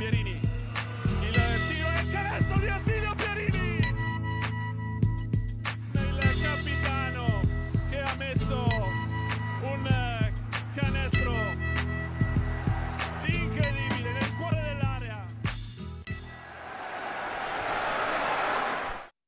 Pierini. Il tiro e il canestro di Attilio Pierini. Il capitano che ha messo un canestro incredibile nel cuore dell'area.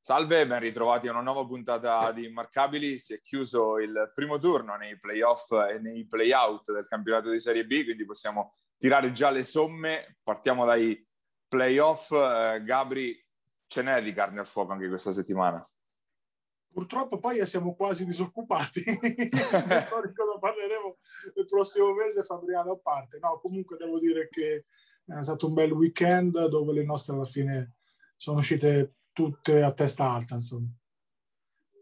Salve, ben ritrovati a una nuova puntata di Immarcabili. Si è chiuso il primo turno nei playoff e nei playout del campionato di Serie B, quindi possiamo tirare già le somme. Partiamo dai playoff. Eh, Gabri, ce n'è di carne al fuoco anche questa settimana? Purtroppo poi siamo quasi disoccupati, non so di cosa parleremo il prossimo mese, Fabriano a parte. No, comunque devo dire che è stato un bel weekend dove le nostre alla fine sono uscite tutte a testa alta, insomma.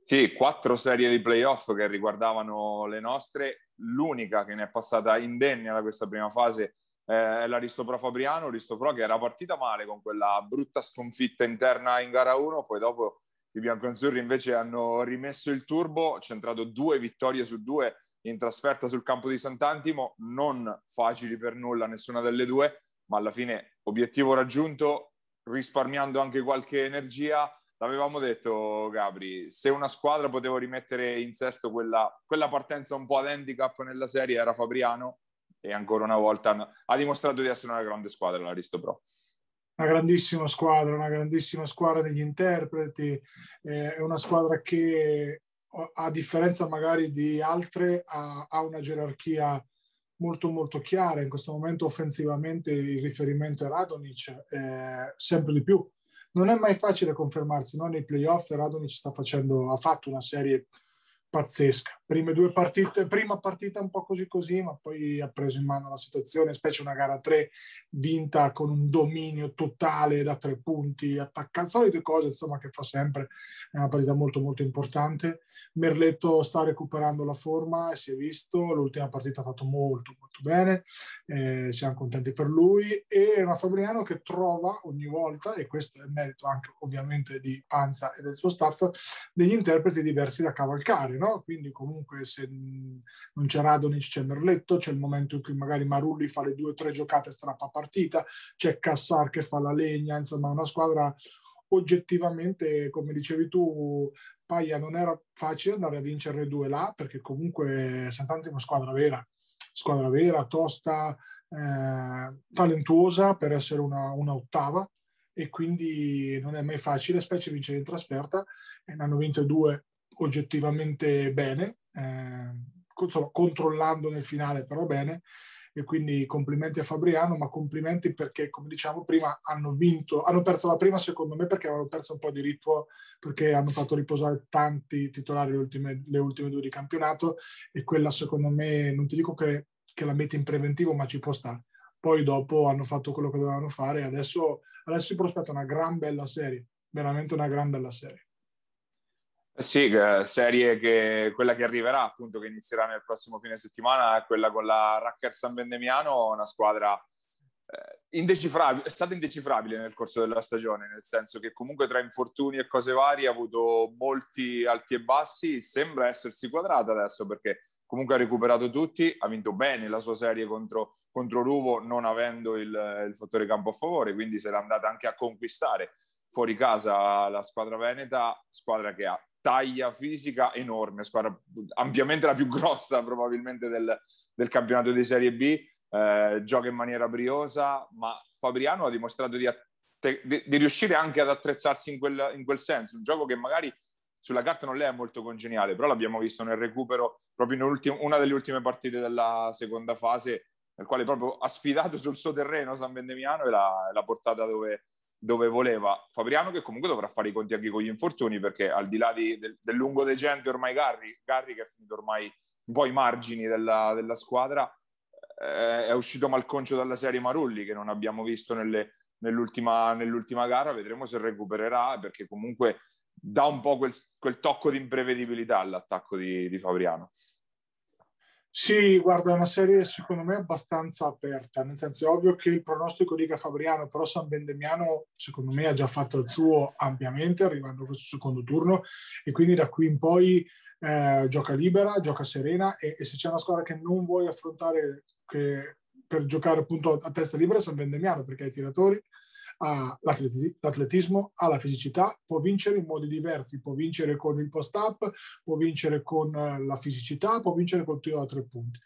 Sì, quattro serie di playoff che riguardavano le nostre. L'unica che ne è passata indenne da questa prima fase è l'Aristopro Fabriano, Aristopro che era partita male con quella brutta sconfitta interna in gara 1, poi dopo i bianconzurri invece hanno rimesso il turbo, centrato due vittorie su due in trasferta sul campo di Sant'Antimo, non facili per nulla nessuna delle due, ma alla fine obiettivo raggiunto, risparmiando anche qualche energia. L'avevamo detto, Gabri, se una squadra poteva rimettere in sesto quella, quella partenza un po' ad handicap nella serie era Fabriano, e ancora una volta ha dimostrato di essere una grande squadra l'Aristo Pro. Una grandissima squadra, una grandissima squadra degli interpreti, eh, è una squadra che a differenza magari di altre ha, ha una gerarchia molto molto chiara, in questo momento offensivamente il riferimento è Radonic, eh, sempre di più. Non è mai facile confermarsi, no? nei playoff Radonic sta facendo, ha fatto una serie pazzesca. Prime due partite, prima partita un po' così così, ma poi ha preso in mano la situazione, specie una gara 3 vinta con un dominio totale da tre punti, attacca solite cose, insomma, che fa sempre. È una partita molto molto importante. Merletto sta recuperando la forma, si è visto, l'ultima partita ha fatto molto molto bene, eh, siamo contenti per lui e una Fabriano che trova ogni volta, e questo è merito anche ovviamente di Panza e del suo staff, degli interpreti diversi da cavalcare no? Quindi comunque se non c'è Radonic c'è Merletto, c'è il momento in cui magari Marulli fa le due o tre giocate strappa partita, c'è Cassar che fa la legna, insomma una squadra oggettivamente, come dicevi tu, Paia non era facile andare a vincere due là, perché comunque Sant'Anti è una squadra vera, squadra vera, tosta, eh, talentuosa per essere una, una ottava e quindi non è mai facile, specie vincere in trasferta, e ne hanno vinte due oggettivamente bene, eh, insomma, controllando nel finale però bene, e quindi complimenti a Fabriano, ma complimenti perché, come diciamo prima, hanno vinto, hanno perso la prima secondo me perché avevano perso un po' di ritmo, perché hanno fatto riposare tanti titolari le ultime, le ultime due di campionato e quella secondo me, non ti dico che, che la metti in preventivo, ma ci può stare. Poi dopo hanno fatto quello che dovevano fare e adesso, adesso si prospetta una gran bella serie, veramente una gran bella serie. Eh sì, serie che quella che arriverà, appunto, che inizierà nel prossimo fine settimana, è quella con la Racker San Vendemiano, una squadra eh, indecifrabile, è stata indecifrabile nel corso della stagione, nel senso che comunque tra infortuni e cose varie ha avuto molti alti e bassi, sembra essersi quadrata adesso perché comunque ha recuperato tutti, ha vinto bene la sua serie contro, contro Ruvo non avendo il, il fattore campo a favore, quindi se l'è andata anche a conquistare fuori casa la squadra veneta, squadra che ha taglia fisica enorme, squadra ampiamente la più grossa probabilmente del, del campionato di Serie B, eh, gioca in maniera briosa, ma Fabriano ha dimostrato di, att- di, di riuscire anche ad attrezzarsi in quel, in quel, senso, un gioco che magari sulla carta non le è molto congeniale, però l'abbiamo visto nel recupero proprio in una delle ultime partite della seconda fase, nel quale proprio ha sfidato sul suo terreno San Vendemiano e l'ha, l'ha portata dove, dove voleva Fabriano che comunque dovrà fare i conti anche con gli infortuni perché al di là di, del, del, lungo decente ormai Garri, Garri che è finito ormai un po' ai margini della, della squadra eh, è uscito malconcio dalla serie Marulli che non abbiamo visto nelle, nell'ultima, nell'ultima, gara. Vedremo se recupererà perché comunque dà un po' quel, quel tocco di imprevedibilità all'attacco di, di Fabriano sì, guarda, è una serie secondo me abbastanza aperta, nel senso è ovvio che il pronostico dica Fabriano, però San Vendemiano secondo me ha già fatto il suo ampiamente arrivando a questo secondo turno. E quindi da qui in poi eh, gioca libera, gioca serena. E, e, se c'è una squadra che non vuole affrontare, che per giocare appunto a testa libera San Vendemiano perché ai tiratori ha l'atletismo, ha la fisicità, può vincere in modi diversi, può vincere con il post-up, può vincere con eh, la fisicità, può vincere col tiro a tre punti.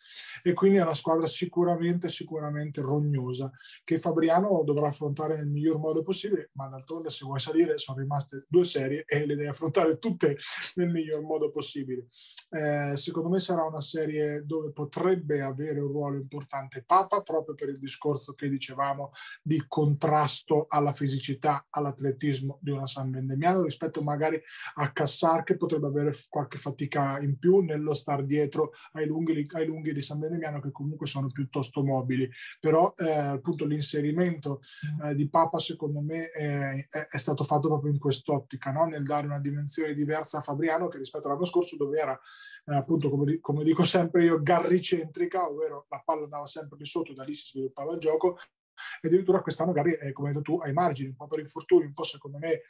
E quindi è una squadra sicuramente, sicuramente rognosa, che Fabriano dovrà affrontare nel miglior modo possibile, ma d'altronde se vuoi salire sono rimaste due serie e le devi affrontare tutte nel miglior modo possibile. Eh, secondo me sarà una serie dove potrebbe avere un ruolo importante Papa, proprio per il discorso che dicevamo di contrasto alla fisicità, all'atletismo di una San Vendemiano rispetto magari a Cassar che potrebbe avere qualche fatica in più nello star dietro ai lunghi, ai lunghi di San Vendemiano che comunque sono piuttosto mobili. Però eh, appunto l'inserimento eh, di Papa secondo me è, è, stato fatto proprio in quest'ottica, no? nel dare una dimensione diversa a Fabriano che rispetto all'anno scorso dove era eh, appunto come, come, dico sempre io garricentrica, ovvero la palla andava sempre di sotto, da lì si sviluppava il gioco. E addirittura quest'anno magari, eh, come hai detto tu, ai margini, un po' per infortuni, un po' secondo me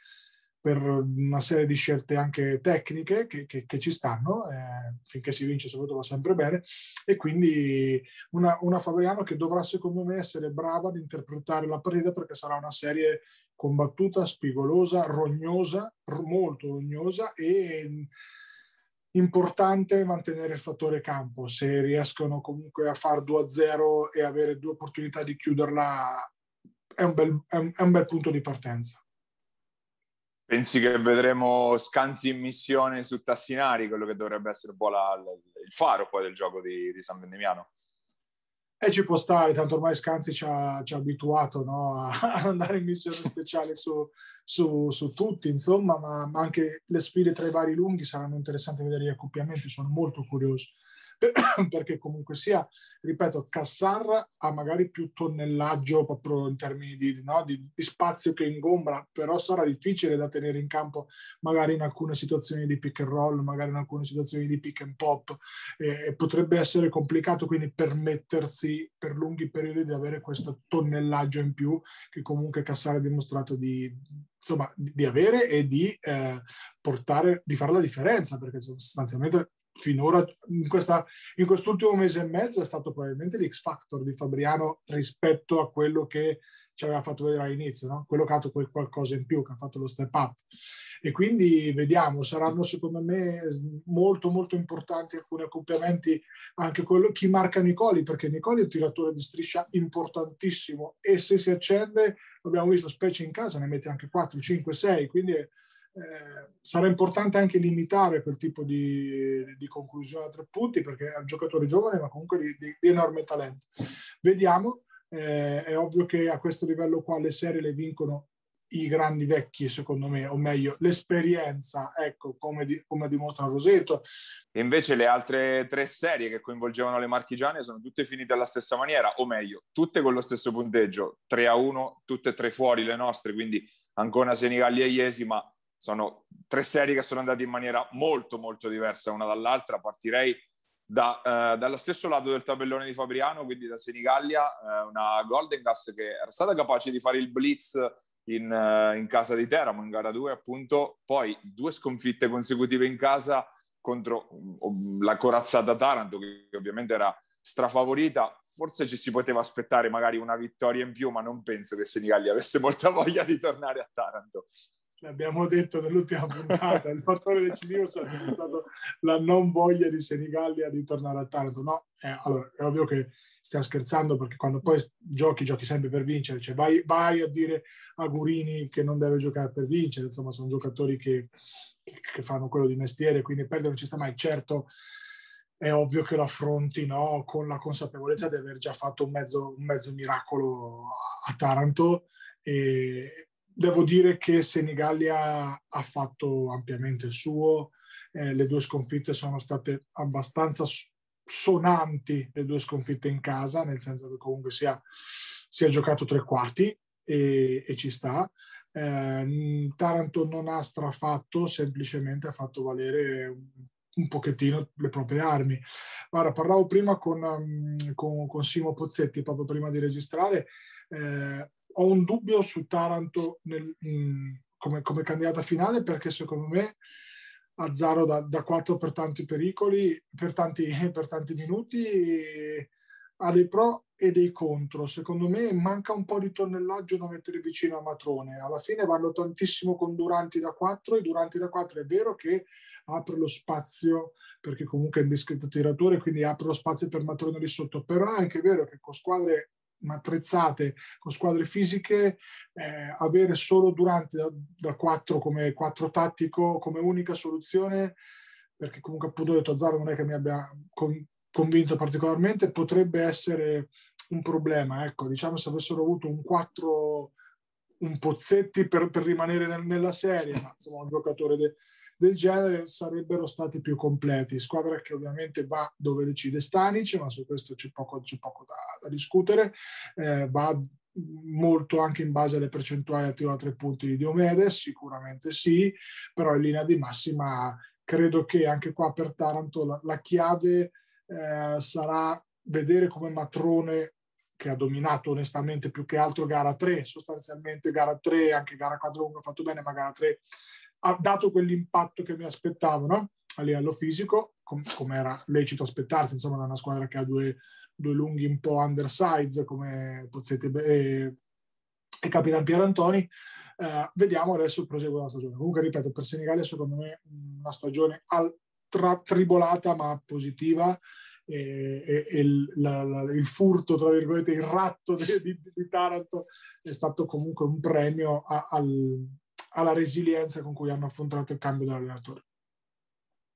per una serie di scelte anche tecniche che, che, che ci stanno, eh, finché si vince soprattutto va sempre bene, e quindi una, una Fabriano che dovrà secondo me essere brava ad interpretare la partita perché sarà una serie combattuta, spigolosa, rognosa, molto rognosa e importante mantenere il fattore campo. Se riescono comunque a fare 2-0 e avere due opportunità di chiuderla, è un bel, è un, è un bel punto di partenza. Pensi che vedremo scansi in missione su Tassinari, quello che dovrebbe essere un po' la, il faro poi del gioco di, di San Vendemiano? E ci può stare, tanto ormai Scanzi ci ha, ci ha abituato no? a, andare in missione speciale su, su, su tutti, insomma, ma, ma, anche le sfide tra i vari lunghi saranno interessanti vedere gli accoppiamenti, sono molto curioso. perché comunque sia, ripeto, Cassar ha magari più tonnellaggio proprio in termini di, no, di, di, spazio che ingombra, però sarà difficile da tenere in campo magari in alcune situazioni di pick and roll, magari in alcune situazioni di pick and pop e potrebbe essere complicato quindi permettersi per lunghi periodi di avere questo tonnellaggio in più che comunque Cassar ha dimostrato di, insomma, di avere e di eh, portare, di fare la differenza, perché sostanzialmente finora in, questa, in quest'ultimo mese e mezzo è stato probabilmente l'X Factor di Fabriano rispetto a quello che ci aveva fatto vedere all'inizio, no? quello che ha fatto quel qualcosa in più, che ha fatto lo step up. E quindi vediamo, saranno secondo me molto molto importanti alcuni accoppiamenti, anche quello chi marca Nicoli, perché Nicoli è un tiratore di striscia importantissimo e se si accende, l'abbiamo visto specie in casa, ne mette anche 4, 5, 6, quindi eh, sarà importante anche limitare quel tipo di, di, conclusione a tre punti perché è un giocatore giovane ma comunque di, di, di enorme talento. Vediamo, eh, è ovvio che a questo livello qua le serie le vincono i grandi vecchi, secondo me, o meglio, l'esperienza, ecco, come, di, come dimostra Roseto. E invece le altre tre serie che coinvolgevano le marchigiane sono tutte finite alla stessa maniera, o meglio, tutte con lo stesso punteggio, 3 a 1, tutte e tre fuori le nostre, quindi Ancona, Senigallia e Iesi, ma sono tre serie che sono andate in maniera molto molto diversa una dall'altra. Partirei da, eh, dallo stesso lato del tabellone di Fabriano, quindi da Senigallia, eh, una Golden Gas che era stata capace di fare il blitz in, uh, in, casa di Teramo in gara 2 appunto, poi due sconfitte consecutive in casa contro um, la corazzata Taranto che, che ovviamente era strafavorita, forse ci si poteva aspettare magari una vittoria in più, ma non penso che Senigallia avesse molta voglia di tornare a Taranto l'abbiamo detto nell'ultima puntata, il fattore decisivo sarebbe stato la non voglia di Senigallia di tornare a Taranto. No, eh, allora è ovvio che stiamo scherzando perché quando poi giochi, giochi sempre per vincere, cioè vai, vai a dire a Gurini che non deve giocare per vincere, insomma sono giocatori che, che fanno quello di mestiere, quindi perdere non ci sta mai. Certo, è ovvio che lo affronti no, con la consapevolezza di aver già fatto un mezzo, un mezzo miracolo a Taranto e, Devo dire che Senigallia ha fatto ampiamente il suo, eh, le due sconfitte sono state abbastanza sonanti, le due sconfitte in casa, nel senso che comunque sia, si è giocato tre quarti e, e ci sta. Eh, Taranto non ha strafatto, semplicemente ha fatto valere un, pochettino le proprie armi. Guarda, parlavo prima con, um, con, con Simo Pozzetti, proprio prima di registrare, eh, ho un dubbio su Taranto nel, mh, come, come, candidata finale perché secondo me Azzaro da, da 4 per tanti pericoli, per tanti, per tanti minuti, ha dei pro e dei contro. Secondo me manca un po' di tonnellaggio da mettere vicino a Matrone. Alla fine vanno tantissimo con Duranti da 4 e Duranti da 4 è vero che apre lo spazio perché comunque è un discreto tiratore, quindi apre lo spazio per Matrone lì sotto, però è anche vero che con squadre attrezzate, con squadre fisiche, eh, avere solo Duranti da, da 4 come 4 tattico come unica soluzione perché comunque appunto detto Azzaro non è che mi abbia con, convinto particolarmente, potrebbe essere un problema. Ecco, diciamo se avessero avuto un 4, un Pozzetti per, per rimanere nel, nella serie, ma insomma un giocatore de, del genere sarebbero stati più completi. Squadra che ovviamente va dove decide Stanic, ma su questo c'è poco, c'è poco da, da discutere, eh, va molto anche in base alle percentuali a tiro a tre punti di Diomedes, sicuramente sì, però in linea di massima credo che anche qua per Taranto la, la chiave eh, sarà vedere come Matrone che ha dominato onestamente più che altro gara 3, sostanzialmente gara 3, anche gara 4 non ha fatto bene, ma gara 3 ha dato quell'impatto che mi aspettavo no? a livello fisico, com- come era lecito aspettarsi, insomma, da una squadra che ha due, due lunghi un po' undersize come Pozzetti e, e Capitan Pierantoni. Eh, vediamo adesso il proseguo della stagione. Comunque, ripeto, per Senigallia secondo me una stagione al, tribolata ma positiva e, e, e il, la, la, il, furto, tra virgolette, il ratto di, di, di Taranto è stato comunque un premio a, al, alla resilienza con cui hanno affrontato il cambio dell'allenatore.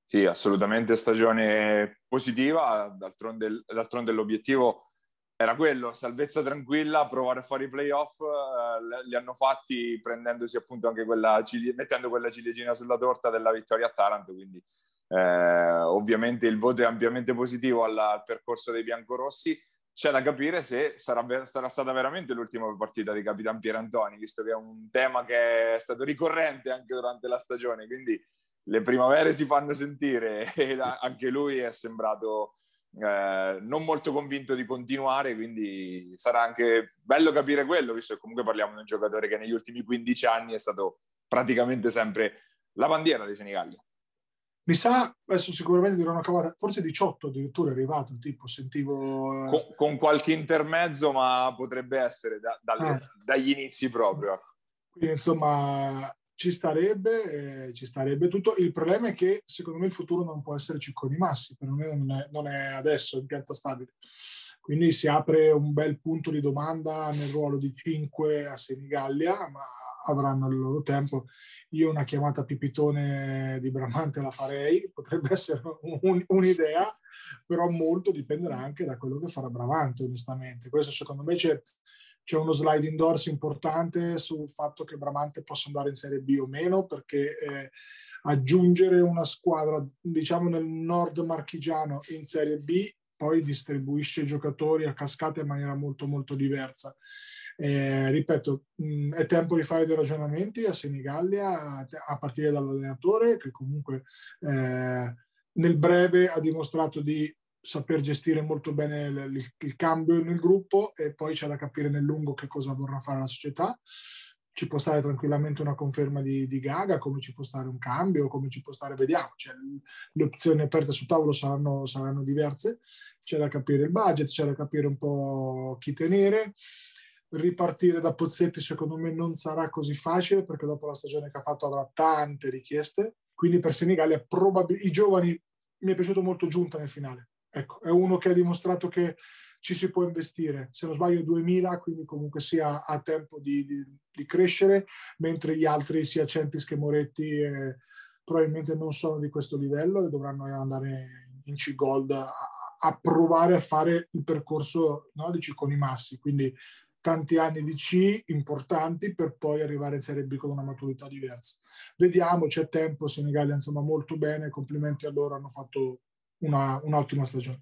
Sì, assolutamente stagione positiva, d'altronde, d'altronde l'obiettivo era quello, salvezza tranquilla, provare a fare i playoff, eh, li hanno fatti prendendosi appunto anche quella, mettendo quella ciliegina sulla torta della vittoria a Taranto, quindi eh, ovviamente il voto è ampiamente positivo al, al percorso dei biancorossi, c'è da capire se sarà, sarà, stata veramente l'ultima partita di Capitan Pierantoni, visto che è un tema che è stato ricorrente anche durante la stagione, quindi le primavere si fanno sentire e anche lui è sembrato eh, non molto convinto di continuare, quindi sarà anche bello capire quello, visto che comunque parliamo di un giocatore che negli ultimi 15 anni è stato praticamente sempre la bandiera dei Senigallia. Mi sa, adesso sicuramente dirò una cavata, forse 18 addirittura è arrivato, tipo sentivo... Eh, con, con qualche intermezzo, ma potrebbe essere da, dalle, eh. dagli inizi proprio. Quindi insomma ci starebbe, eh, ci starebbe tutto. Il problema è che secondo me il futuro non può esserci con i massi, per me non è, non è adesso in pianta stabile. Quindi si apre un bel punto di domanda nel ruolo di 5 a Senigallia, ma avranno il loro tempo. Io una chiamata pipitone di Bramante la farei, potrebbe essere un, un'idea, però molto dipenderà anche da quello che farà Bramante, onestamente. Questo secondo me c'è c'è uno slide indoors importante sul fatto che Bramante possa andare in Serie B o meno, perché eh, aggiungere una squadra, diciamo nel nord marchigiano in Serie B, poi distribuisce i giocatori a cascata in maniera molto molto diversa. Eh, ripeto, mh, è tempo di fare dei ragionamenti a Senigallia a, a partire dall'allenatore che comunque eh, nel breve ha dimostrato di saper gestire molto bene il, il, cambio nel gruppo e poi c'è da capire nel lungo che cosa vorrà fare la società. Ci può stare tranquillamente una conferma di, di Gaga, come ci può stare un cambio, come ci può stare, vediamo. Cioè, le opzioni aperte sul tavolo saranno, saranno diverse. C'è da capire il budget, c'è da capire un po' chi tenere ripartire da Pozzetti secondo me non sarà così facile perché dopo la stagione che ha fatto avrà tante richieste quindi per Senigallia probabilmente i giovani mi è piaciuto molto Giunta nel finale Ecco, è uno che ha dimostrato che ci si può investire. Se non sbaglio 2000, quindi comunque sia a tempo di, di, di, crescere, mentre gli altri, sia Centis che Moretti, eh, probabilmente non sono di questo livello e dovranno andare in C-Gold a, a, provare a fare il percorso no, con i massi. Quindi tanti anni di C importanti per poi arrivare in Serie B con una maturità diversa. Vediamo, c'è tempo, Senigallia insomma molto bene, complimenti a loro, hanno fatto una, un'ottima stagione.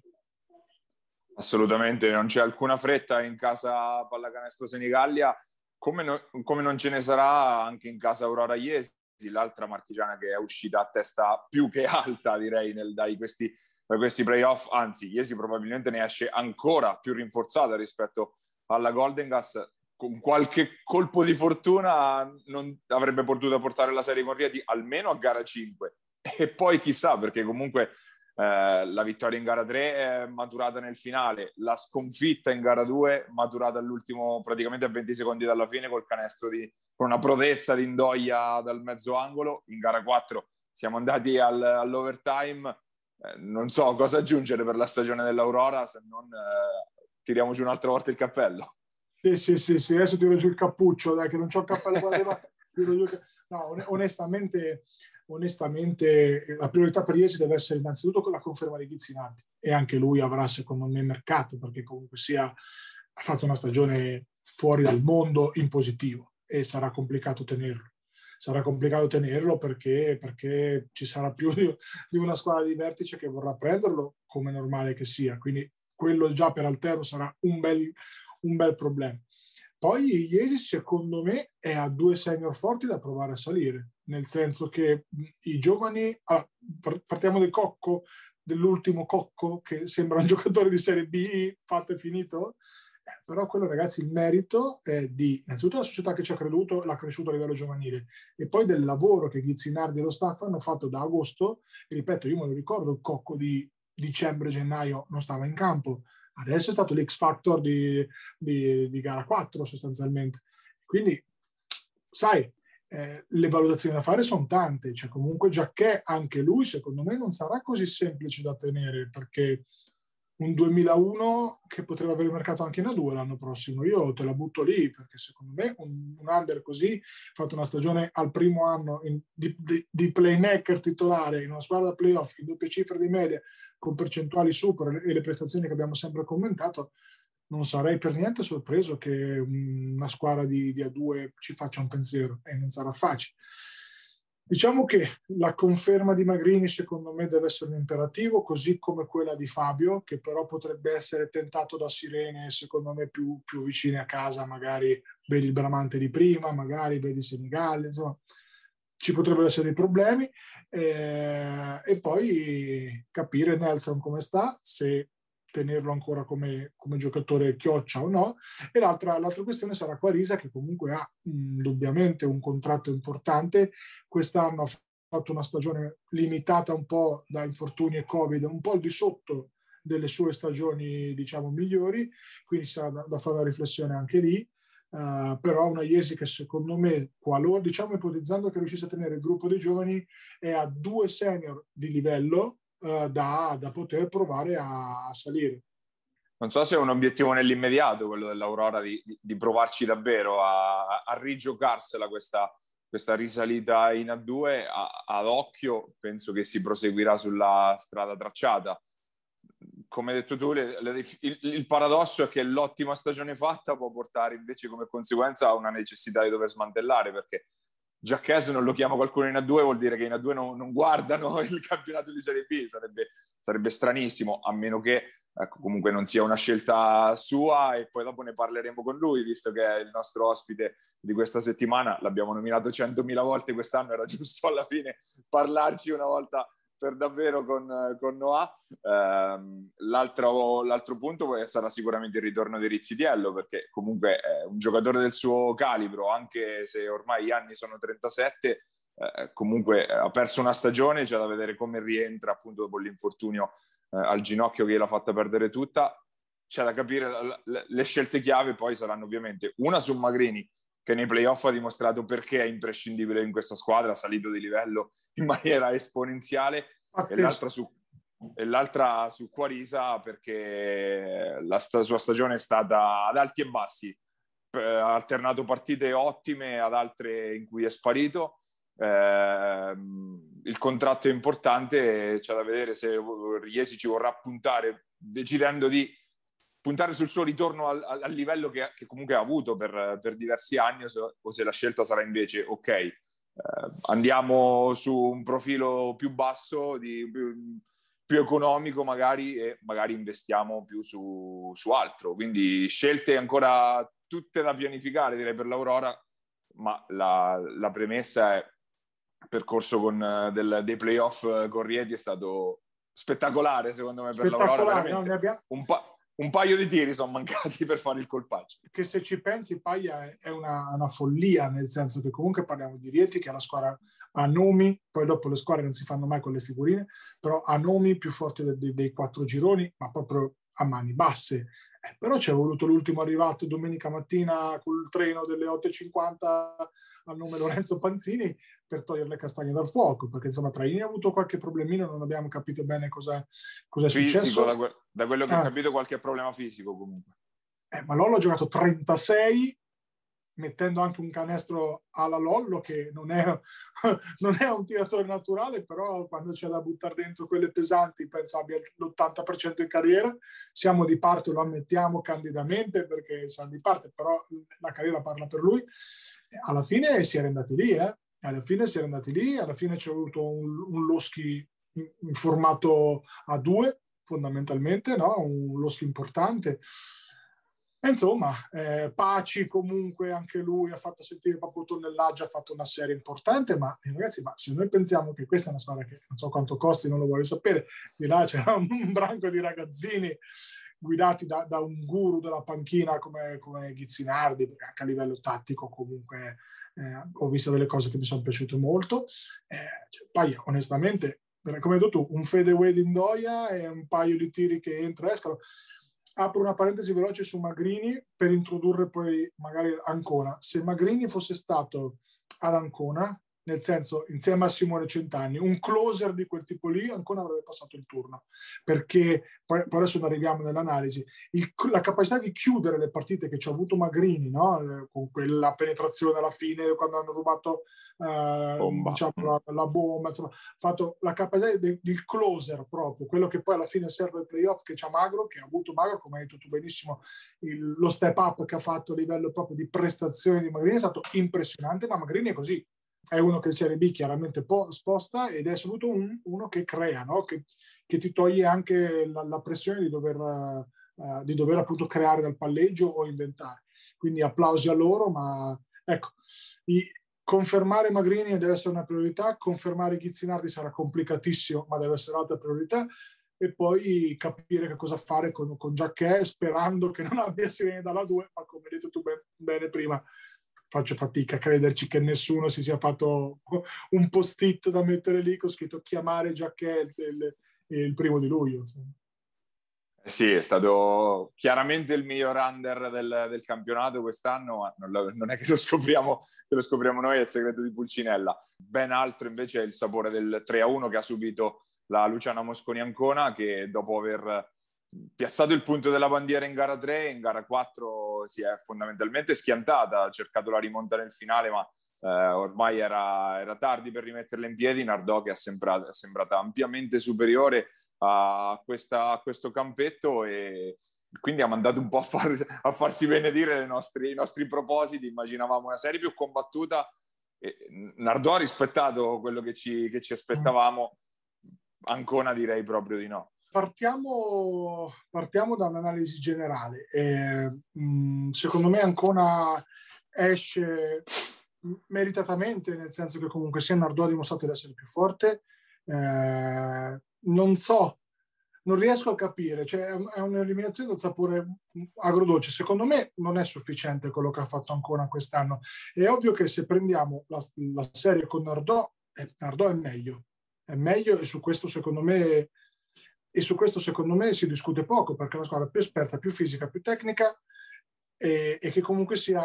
Assolutamente, non c'è alcuna fretta in casa Pallacanestro Senigallia, come, no, come non ce ne sarà anche in casa Aurora Iesi, l'altra marchigiana che è uscita a testa più che alta, direi, nel, dai questi, da questi playoff. Anzi, Iesi probabilmente ne esce ancora più rinforzata rispetto alla Golden Gas. Con qualche colpo di fortuna non avrebbe potuto portare la serie con Rieti almeno a gara 5. E poi chissà, perché comunque eh, la vittoria in gara 3 è maturata nel finale, la sconfitta in gara 2 maturata all'ultimo, praticamente a 20 secondi dalla fine col canestro di, con una prodezza di Indoia dal mezzo angolo. In gara 4 siamo andati al, all'overtime. Eh, non so cosa aggiungere per la stagione dell'Aurora se non eh, tiriamoci un'altra volta il cappello. Sì, sì, sì, sì, adesso tiro giù il cappuccio, dai, che non c'ho il cappello. il... No, onestamente, onestamente la priorità per Iesi deve essere innanzitutto con la conferma di Ghizzinardi e anche lui avrà secondo me mercato perché comunque sia ha fatto una stagione fuori dal mondo in positivo e sarà complicato tenerlo. Sarà complicato tenerlo perché, perché ci sarà più di, di una squadra di vertice che vorrà prenderlo come normale che sia. Quindi quello già per Altero sarà un bel, un bel problema. Poi Iesi, secondo me, è a due senior forti da provare a salire, nel senso che i giovani, allora, partiamo del Cocco, dell'ultimo Cocco, che sembra un giocatore di Serie B, fatto e finito, eh, però quello ragazzi il merito è di innanzitutto la società che ci ha creduto l'ha cresciuto a livello giovanile e poi del lavoro che Ghizzinardi e lo staff hanno fatto da agosto. E ripeto io me lo ricordo il cocco di dicembre-gennaio non stava in campo. Adesso è stato l'X Factor di, di, di gara 4 sostanzialmente. Quindi, sai, eh, le valutazioni da fare sono tante, cioè comunque già che anche lui secondo me non sarà così semplice da tenere perché un 2001 che potrebbe avere mercato anche in A2 l'anno prossimo. Io te la butto lì perché secondo me un, un under così, fatto una stagione al primo anno in, di, di, di, playmaker titolare in una squadra playoff in doppie cifre di media con percentuali super e le prestazioni che abbiamo sempre commentato, non sarei per niente sorpreso che una squadra di, di A2 ci faccia un pensiero e non sarà facile. Diciamo che la conferma di Magrini secondo me deve essere un imperativo, così come quella di Fabio, che però potrebbe essere tentato da Sirene, secondo me più, più vicine a casa, magari vedi il Bramante di prima, magari vedi Senigalli, insomma ci potrebbero essere dei problemi eh, e poi capire Nelson come sta, se tenerlo ancora come, come giocatore chioccia o no. E l'altra, l'altra questione sarà Quarisa, che comunque ha indubbiamente un contratto importante. Quest'anno ha fatto una stagione limitata un po' da infortuni e Covid, un po' al di sotto delle sue stagioni, diciamo, migliori, quindi sarà da, da fare una riflessione anche lì. Uh, però una Iesi che secondo me, qualora, diciamo ipotizzando che riuscisse a tenere il gruppo dei giovani, è a due senior di livello, uh, da, da, poter provare a, a, salire. Non so se è un obiettivo nell'immediato quello dell'Aurora di, di provarci davvero a, a rigiocarsela questa, questa, risalita in A2 a, ad occhio penso che si proseguirà sulla strada tracciata. Come hai detto tu, le, le, il, il, paradosso è che l'ottima stagione fatta può portare invece come conseguenza a una necessità di dover smantellare perché Giacchè se non lo chiama qualcuno in A2 vuol dire che in A2 non, non guardano il campionato di Serie B, sarebbe, sarebbe stranissimo, a meno che ecco, comunque non sia una scelta sua e poi dopo ne parleremo con lui, visto che è il nostro ospite di questa settimana, l'abbiamo nominato 100.000 volte quest'anno, era giusto alla fine parlarci una volta per davvero con, con Noah. Eh, l'altro, l'altro, punto sarà sicuramente il ritorno di Rizzitiello, perché comunque è un giocatore del suo calibro, anche se ormai gli anni sono 37, eh, comunque ha perso una stagione, c'è da vedere come rientra appunto dopo l'infortunio eh, al ginocchio che l'ha fatta perdere tutta. C'è da capire le scelte chiave, poi saranno ovviamente una su Magrini, che nei playoff ha dimostrato perché è imprescindibile in questa squadra, ha salito di livello in maniera esponenziale, e l'altra, su, e l'altra su Quarisa perché la sta, sua stagione è stata ad alti e bassi, ha alternato partite ottime ad altre in cui è sparito. Eh, il contratto è importante, c'è da vedere se Riesi ci vorrà puntare decidendo di puntare sul suo ritorno al, al livello che, che, comunque ha avuto per, per diversi anni o se, o se, la scelta sarà invece ok, eh, andiamo su un profilo più basso, di, più, più, economico magari e magari investiamo più su, su, altro. Quindi scelte ancora tutte da pianificare direi per l'Aurora, ma la, la premessa è il percorso con, del, dei playoff con Rieti è stato spettacolare secondo me per l'Aurora. No, abbiamo... un, pa- un paio di tiri sono mancati per fare il colpaccio. Che se ci pensi, Paglia è una, una, follia, nel senso che comunque parliamo di Rieti, che è la squadra ha nomi, poi dopo le squadre non si fanno mai con le figurine, però ha nomi più forti dei, dei quattro gironi, ma proprio a mani basse. Eh, però ci è voluto l'ultimo arrivato domenica mattina col treno delle 8.50 al nome Lorenzo Panzini per togliere le castagne dal fuoco, perché insomma Traini ha avuto qualche problemino, non abbiamo capito bene cosa, è successo. Da, que- da quello che ah. ho capito qualche problema fisico comunque. Eh, ma Lollo ha giocato 36 mettendo anche un canestro alla Lollo che non è, non è, un tiratore naturale, però quando c'è da buttare dentro quelle pesanti penso abbia l'80% in carriera. Siamo di parte, lo ammettiamo candidamente perché siamo di parte, però la carriera parla per lui. Alla fine si era andati lì, eh? Alla fine si era andati lì, alla fine c'è avuto un, un Loschi in, in formato a due fondamentalmente, no? un Loschi importante insomma, eh, Paci comunque anche lui ha fatto sentire proprio tonnellaggio, ha fatto una serie importante, ma eh, ragazzi, ma se noi pensiamo che questa è una squadra che non so quanto costi, non lo voglio sapere, di là c'era un branco di ragazzini guidati da, da un guru della panchina come, come Ghizzinardi, perché anche a livello tattico comunque eh, ho visto delle cose che mi sono piaciute molto. Eh, cioè, poi onestamente, come hai detto tu, un fade away di Indoia e un paio di tiri che entrano e escono apro una parentesi veloce su Magrini per introdurre poi magari Ancona. Se Magrini fosse stato ad Ancona, nel senso insieme a Simone Centanni, un closer di quel tipo lì ancora avrebbe passato il turno, perché poi, poi adesso arriviamo nell'analisi, il, la capacità di chiudere le partite che ci ha avuto Magrini, no? con quella penetrazione alla fine, quando hanno rubato eh, bomba. Diciamo, la, la, bomba, insomma, fatto la capacità del closer proprio, quello che poi alla fine serve ai playoff che c'ha Magro, che ha avuto Magro, come hai detto tu benissimo, il, lo step up che ha fatto a livello proprio di prestazione di Magrini è stato impressionante, ma Magrini è così, è uno che in Serie B chiaramente po- sposta ed è assoluto un, uno che crea, no? che, che, ti toglie anche la, la pressione di dover, uh, di dover appunto creare dal palleggio o inventare. Quindi applausi a loro, ma ecco, i, confermare Magrini deve essere una priorità, confermare Ghizzinardi sarà complicatissimo, ma deve essere un'altra priorità e poi capire che cosa fare con, con Giacchè sperando che non abbia sirene dalla 2, ma come hai detto tu ben, bene prima, faccio fatica a crederci che nessuno si sia fatto un post-it da mettere lì con scritto chiamare Giacchè il, il primo di luglio. Insomma. Eh sì, è stato chiaramente il miglior under del, del campionato quest'anno, ma non, non, è che lo, scopriamo, che lo scopriamo noi, è il segreto di Pulcinella. Ben altro invece è il sapore del 3-1 che ha subito la Luciana Mosconi Ancona, che dopo aver piazzato il punto della bandiera in gara 3, in gara 4 si è fondamentalmente schiantata, ha cercato la rimonta nel finale, ma eh, ormai era, era, tardi per rimetterla in piedi. Nardò che è sembrata, è ampiamente superiore a, questa, a, questo campetto e quindi ha mandato un po' a, far, a farsi benedire nostri, i nostri propositi. Immaginavamo una serie più combattuta. Nardò ha rispettato quello che ci, che ci aspettavamo. Ancona direi proprio di no partiamo, partiamo da un'analisi generale. Eh, mh, secondo me Ancona esce meritatamente, nel senso che comunque sia Nardò ha dimostrato di essere più forte. Eh, non so, non riesco a capire, cioè è un'eliminazione del sapore agrodolce. Secondo me non è sufficiente quello che ha fatto Ancona quest'anno. È ovvio che se prendiamo la, la serie con Nardò, eh, Nardò è meglio. È meglio e su questo secondo me e su questo secondo me si discute poco perché è una squadra più esperta, più fisica, più tecnica e, e che comunque sia,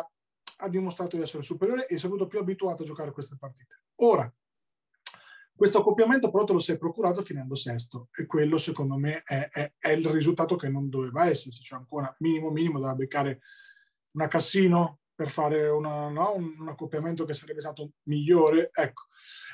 ha dimostrato di essere superiore e venuto più abituato a giocare queste partite. Ora, questo accoppiamento però te lo sei procurato finendo sesto e quello secondo me è, è, è il risultato che non doveva esserci, cioè ancora minimo minimo doveva beccare una Cassino per fare una, no, un accoppiamento che sarebbe stato migliore, ecco.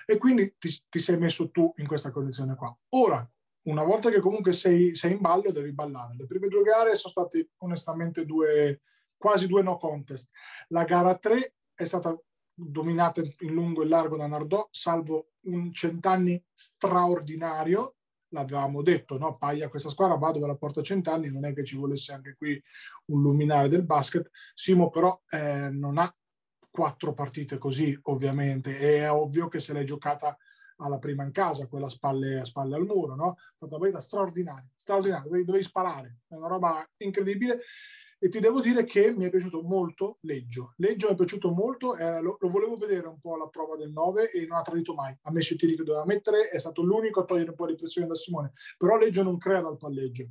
E quindi ti, ti sei messo tu in questa condizione qua. Ora, una volta che comunque sei, sei, in ballo devi ballare. Le prime due gare sono state onestamente due, quasi due no contest. La gara 3 è stata dominata in lungo e largo da Nardò, salvo un cent'anni straordinario. L'avevamo detto, no? Paglia questa squadra, vado dalla porta cent'anni, non è che ci volesse anche qui un luminare del basket. Simo però eh, non ha quattro partite così, ovviamente, è ovvio che se l'è giocata alla prima in casa, quella a spalle, a spalle al muro, no? Una partita straordinaria, straordinaria, dovevi, dovevi, sparare, è una roba incredibile. E ti devo dire che mi è piaciuto molto Leggio. Leggio mi è piaciuto molto, eh, lo, lo, volevo vedere un po' alla prova del 9 e non ha tradito mai. Ha messo i tiri che doveva mettere, è stato l'unico a togliere un po' di pressione da Simone. Però Leggio non crea dal palleggio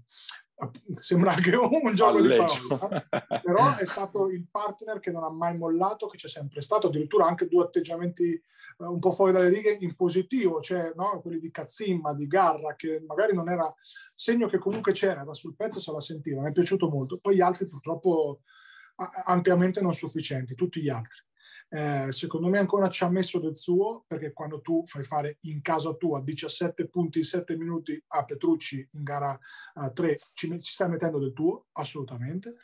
sembra anche un gioco Alleggio. di parole, però è stato il partner che non ha mai mollato, che c'è sempre stato, addirittura anche due atteggiamenti eh, un po' fuori dalle righe in positivo, cioè no? quelli di Cazzimma, di Garra, che magari non era segno che comunque c'era, era sul pezzo, se la sentiva, mi è piaciuto molto. Poi gli altri purtroppo ampiamente non sufficienti, tutti gli altri. Eh, secondo me ancora ci ha messo del suo perché quando tu fai fare in casa tua 17 punti in 7 minuti a Petrucci in gara uh, 3 ci, ci stai mettendo del tuo assolutamente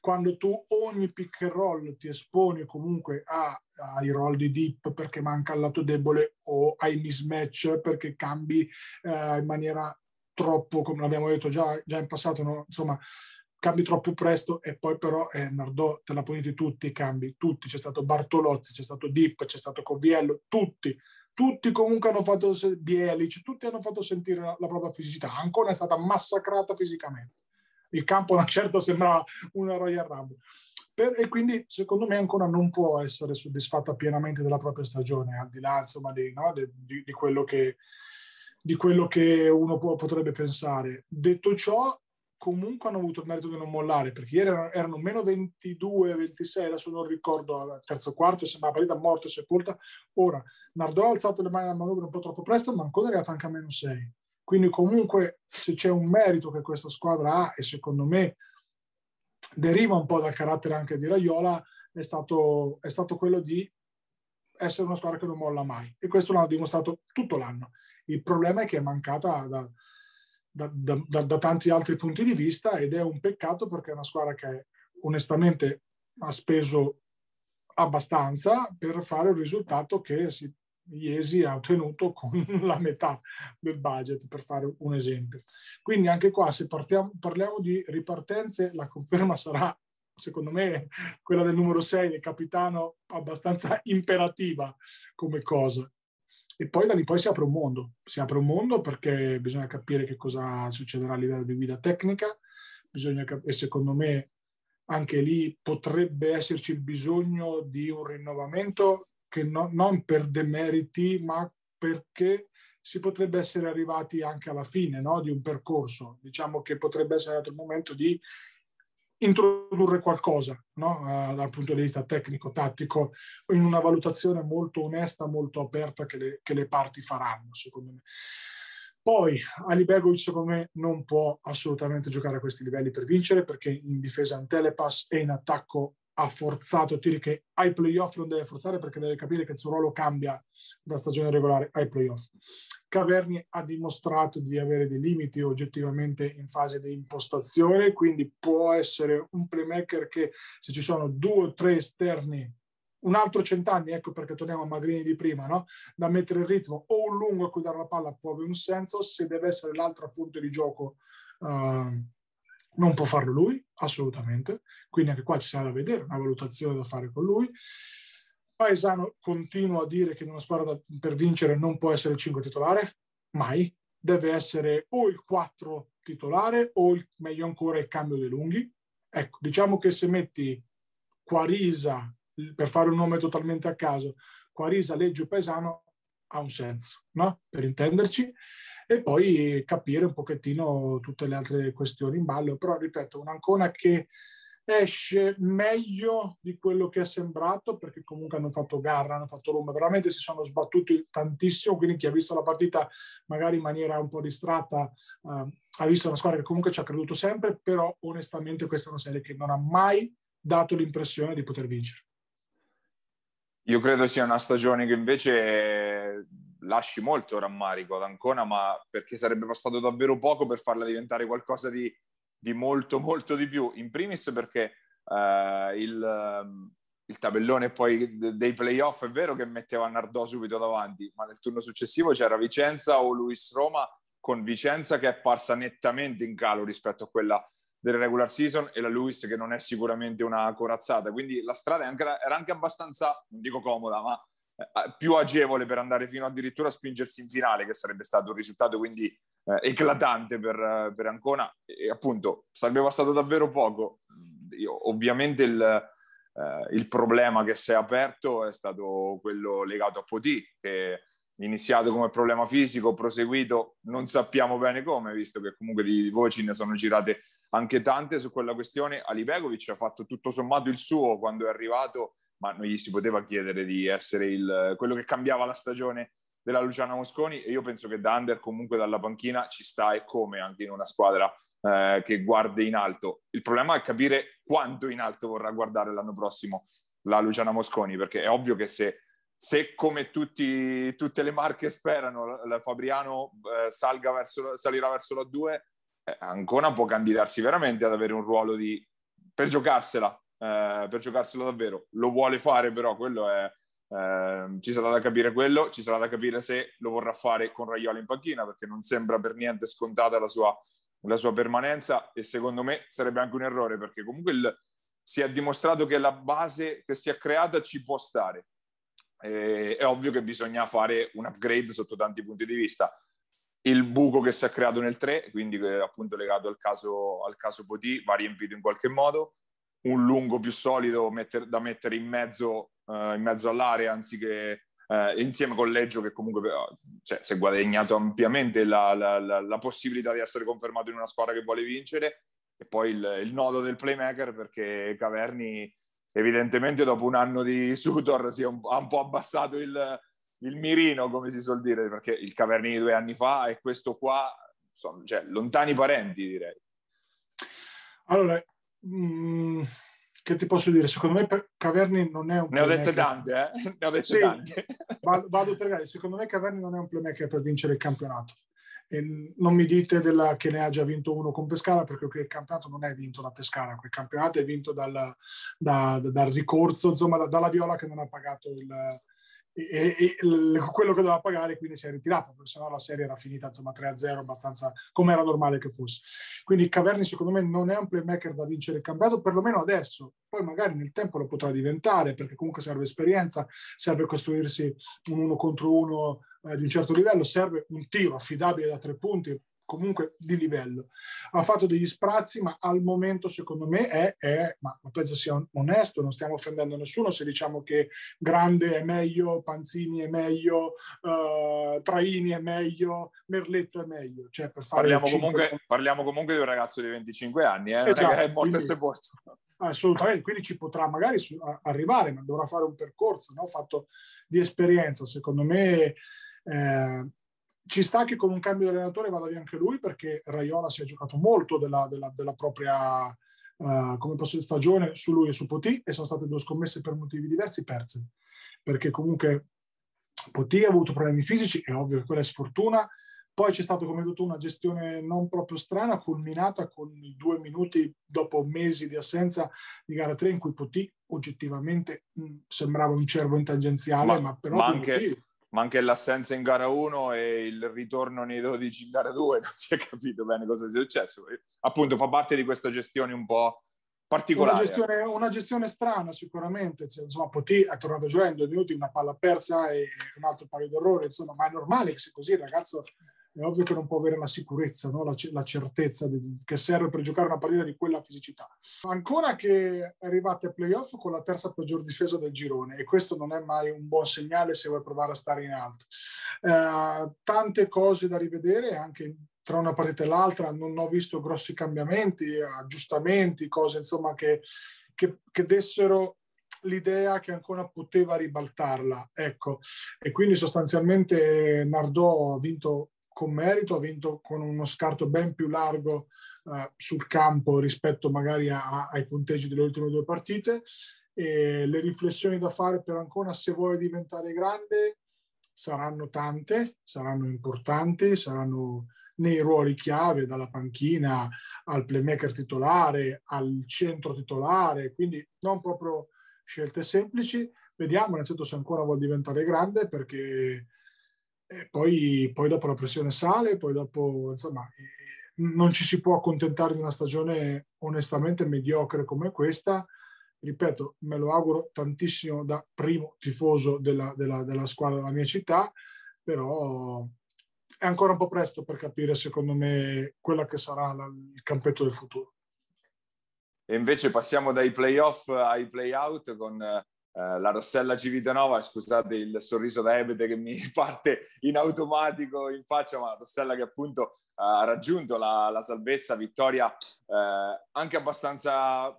quando tu ogni pick and roll ti esponi comunque a, ai roll di dip perché manca il lato debole o ai mismatch perché cambi eh, in maniera troppo, come l'abbiamo detto già, già in passato, no? insomma, cambi troppo presto e poi però eh, Nardò te la ponete tutti i cambi, tutti, c'è stato Bartolozzi, c'è stato Dip, c'è stato Coviello, tutti, tutti comunque hanno fatto Bielic, tutti hanno fatto sentire la, la propria fisicità, Ancona è stata massacrata fisicamente, il campo una certa sembrava una Royal Rumble. Per, e quindi secondo me ancora non può essere soddisfatta pienamente della propria stagione, al di là insomma di, no, di, di, di quello, che, quello che uno può, potrebbe pensare. Detto ciò, comunque hanno avuto il merito di non mollare, perché ieri erano, erano meno 22, 26, adesso non ricordo, al terzo quarto, sembra una partita morta e sepolta. Ora, Nardò ha alzato le mani alla manovra un po' troppo presto, ma ancora è arrivato anche a meno 6. Quindi comunque se c'è un merito che questa squadra ha, e secondo me deriva un po' dal carattere anche di Raiola, è stato, è stato quello di essere una squadra che non molla mai. E questo l'hanno dimostrato tutto l'anno. Il problema è che è mancata da, da, da, da, tanti altri punti di vista ed è un peccato perché è una squadra che onestamente ha speso abbastanza per fare un risultato che si, Iesi ha ottenuto con la metà del budget, per fare un esempio. Quindi anche qua, se partiamo, parliamo di ripartenze, la conferma sarà, secondo me, quella del numero 6, il capitano, abbastanza imperativa come cosa. E poi da lì poi si apre un mondo, si apre un mondo perché bisogna capire che cosa succederà a livello di guida tecnica, bisogna cap- e secondo me anche lì potrebbe esserci il bisogno di un rinnovamento che no, non per demeriti, ma perché si potrebbe essere arrivati anche alla fine no, di un percorso. Diciamo che potrebbe essere arrivato il momento di introdurre qualcosa no? uh, dal punto di vista tecnico-tattico in una valutazione molto onesta, molto aperta che le, che le parti faranno, secondo me. Poi Ali Begovic secondo me non può assolutamente giocare a questi livelli per vincere perché in difesa è un telepass e in attacco ha forzato tiri che ai playoff non deve forzare perché deve capire che il suo ruolo cambia da stagione regolare ai playoff. Caverni ha dimostrato di avere dei limiti oggettivamente in fase di impostazione, quindi può essere un playmaker che se ci sono due o tre esterni, un altro cent'anni, ecco perché torniamo a Magrini di prima, no? da mettere il ritmo o un lungo a cui dare la palla può avere un senso, se deve essere l'altra fonte di gioco uh, non può farlo lui, assolutamente, quindi anche qua ci sarà da vedere, una valutazione da fare con lui. Paesano continua a dire che in una squadra per vincere non può essere il 5 titolare, mai. Deve essere o il 4 titolare o il, meglio ancora il cambio dei lunghi. Ecco, diciamo che se metti Quarisa, per fare un nome totalmente a caso, Quarisa, Leggio Paesano ha un senso, no? Per intenderci. E poi capire un pochettino tutte le altre questioni in ballo. Però, ripeto, un'Ancona che esce meglio di quello che è sembrato perché comunque hanno fatto garra, hanno fatto Roma, veramente si sono sbattuti tantissimo, quindi chi ha visto la partita magari in maniera un po' distratta uh, ha visto una squadra che comunque ci ha creduto sempre, però onestamente questa è una serie che non ha mai dato l'impressione di poter vincere. Io credo sia una stagione che invece lasci molto rammarico ad Ancona, ma perché sarebbe passato davvero poco per farla diventare qualcosa di di molto, molto di più. In primis perché uh, il, um, il, tabellone poi dei playoff è vero che metteva Nardò subito davanti, ma nel turno successivo c'era Vicenza o Luis Roma con Vicenza che è parsa nettamente in calo rispetto a quella delle regular season e la Luis che non è sicuramente una corazzata. Quindi la strada era anche abbastanza, non dico comoda, ma eh, più agevole per andare fino addirittura a spingersi in finale, che sarebbe stato un risultato quindi eh, eclatante per, per, Ancona. E appunto sarebbe bastato davvero poco io, ovviamente il, eh, il, problema che si è aperto è stato quello legato a Poti, che iniziato come problema fisico, proseguito, non sappiamo bene come, visto che comunque di voci ne sono girate anche tante su quella questione. Alibegovic ha fatto tutto sommato il suo quando è arrivato, ma non gli si poteva chiedere di essere il, quello che cambiava la stagione della Luciana Mosconi e io penso che da under comunque dalla panchina ci sta e come anche in una squadra eh, che guardi in alto. Il problema è capire quanto in alto vorrà guardare l'anno prossimo la Luciana Mosconi, perché è ovvio che se se come tutti, tutte le marche sperano la Fabriano eh, verso, salirà verso la 2, eh, Ancona può candidarsi veramente ad avere un ruolo di, per giocarsela, eh, per giocarsela davvero. Lo vuole fare però, quello è, eh, ci sarà da capire quello, ci sarà da capire se lo vorrà fare con Raiola in panchina, perché non sembra per niente scontata la sua, la sua permanenza e secondo me sarebbe anche un errore, perché comunque il, si è dimostrato che la base che si è creata ci può stare eh, è ovvio che bisogna fare un upgrade sotto tanti punti di vista. Il buco che si è creato nel 3, quindi appunto legato al caso, al caso Poti, va riempito in qualche modo. Un lungo più solido metter, da mettere in mezzo, uh, in mezzo all'area anziché uh, insieme con Leggio che comunque uh, cioè, si è guadagnato ampiamente la, la, la, la, possibilità di essere confermato in una squadra che vuole vincere. E poi il, il nodo del playmaker perché Caverni evidentemente dopo un anno di Sutor si è un, ha un po' abbassato il, il, mirino, come si suol dire, perché il Caverni due anni fa e questo qua, sono cioè, lontani parenti direi. Allora, mm, che ti posso dire? Secondo me Caverni non è un Ne ho dette tante, eh? Ne ho dette sì, tante. Vado, vado per gare. Secondo me Caverni non è un playmaker per vincere il campionato. E non mi dite della, che ne ha già vinto uno con Pescara perché il campionato non è vinto da Pescara, quel campionato è vinto dal, da, dal ricorso, insomma da, dalla Viola che non ha pagato il, e, e, quello che doveva pagare quindi si è ritirato perché sennò la serie era finita insomma 3-0 abbastanza come era normale che fosse. Quindi Caverni secondo me non è un playmaker da vincere il campionato perlomeno adesso. Poi magari nel tempo lo potrà diventare perché comunque serve esperienza serve costruirsi un uno contro uno eh, di un certo livello serve un tiro affidabile da tre punti comunque di livello. Ha fatto degli sprazzi, ma al momento secondo me è, è ma penso sia onesto, non stiamo offendendo nessuno se diciamo che Grande è meglio, Panzini è meglio, uh, Traini è meglio, Merletto è meglio. Cioè parliamo, comunque, parliamo comunque di un ragazzo di 25 anni, eh? esatto, è morto e sepolto. Assolutamente, quindi ci potrà magari arrivare, ma dovrà fare un percorso no? fatto di esperienza. Secondo me eh, ci sta che con un cambio di allenatore vada via anche lui perché Raiola si è giocato molto della, della, della propria uh, come posso stagione su lui e su Poti e sono state due scommesse per motivi diversi perse. Perché comunque Poti ha avuto problemi fisici è ovvio che quella è sfortuna. Poi c'è stata come detto una gestione non proprio strana culminata con i due minuti dopo mesi di assenza di gara 3 in cui Poti oggettivamente mh, sembrava un cervo in tangenziale ma, ma però ma anche, motivi ma anche l'assenza in gara 1 e il ritorno nei 12 in gara 2 non si è capito bene cosa sia successo. Appunto fa parte di questa gestione un po' particolare. Una gestione, una gestione strana sicuramente, cioè, insomma Poti ha tornato già in due minuti una palla persa e un altro paio d'errori, insomma, ma è normale che sia così, il ragazzo è ovvio che non può avere la sicurezza, no? la, la, certezza di, che serve per giocare una partita di quella fisicità. Ancora che arrivate ai playoff con la terza peggior difesa del girone e questo non è mai un buon segnale se vuoi provare a stare in alto. Eh, tante cose da rivedere anche tra una partita e l'altra, non ho visto grossi cambiamenti, aggiustamenti, cose insomma che, che, che dessero l'idea che ancora poteva ribaltarla. Ecco, e quindi sostanzialmente Nardò ha vinto con merito, ha vinto con uno scarto ben più largo uh, sul campo rispetto magari a, ai punteggi delle ultime due partite. E le riflessioni da fare per Ancona se vuole diventare grande saranno tante, saranno importanti, saranno nei ruoli chiave, dalla panchina al playmaker titolare, al centro titolare, quindi non proprio scelte semplici. Vediamo innanzitutto se ancora vuole diventare grande perché poi, poi, dopo la pressione sale, poi dopo, insomma, non ci si può accontentare di una stagione onestamente mediocre come questa. Ripeto, me lo auguro tantissimo da primo tifoso della, della, della squadra della mia città, però è ancora un po' presto per capire, secondo me, quella che sarà la, il campetto del futuro. e invece passiamo dai playoff ai playout con eh, la Rossella Civitanova, scusate il sorriso da Ebete che mi parte in automatico in faccia, ma Rossella che appunto ha raggiunto la, la salvezza, vittoria eh, anche abbastanza,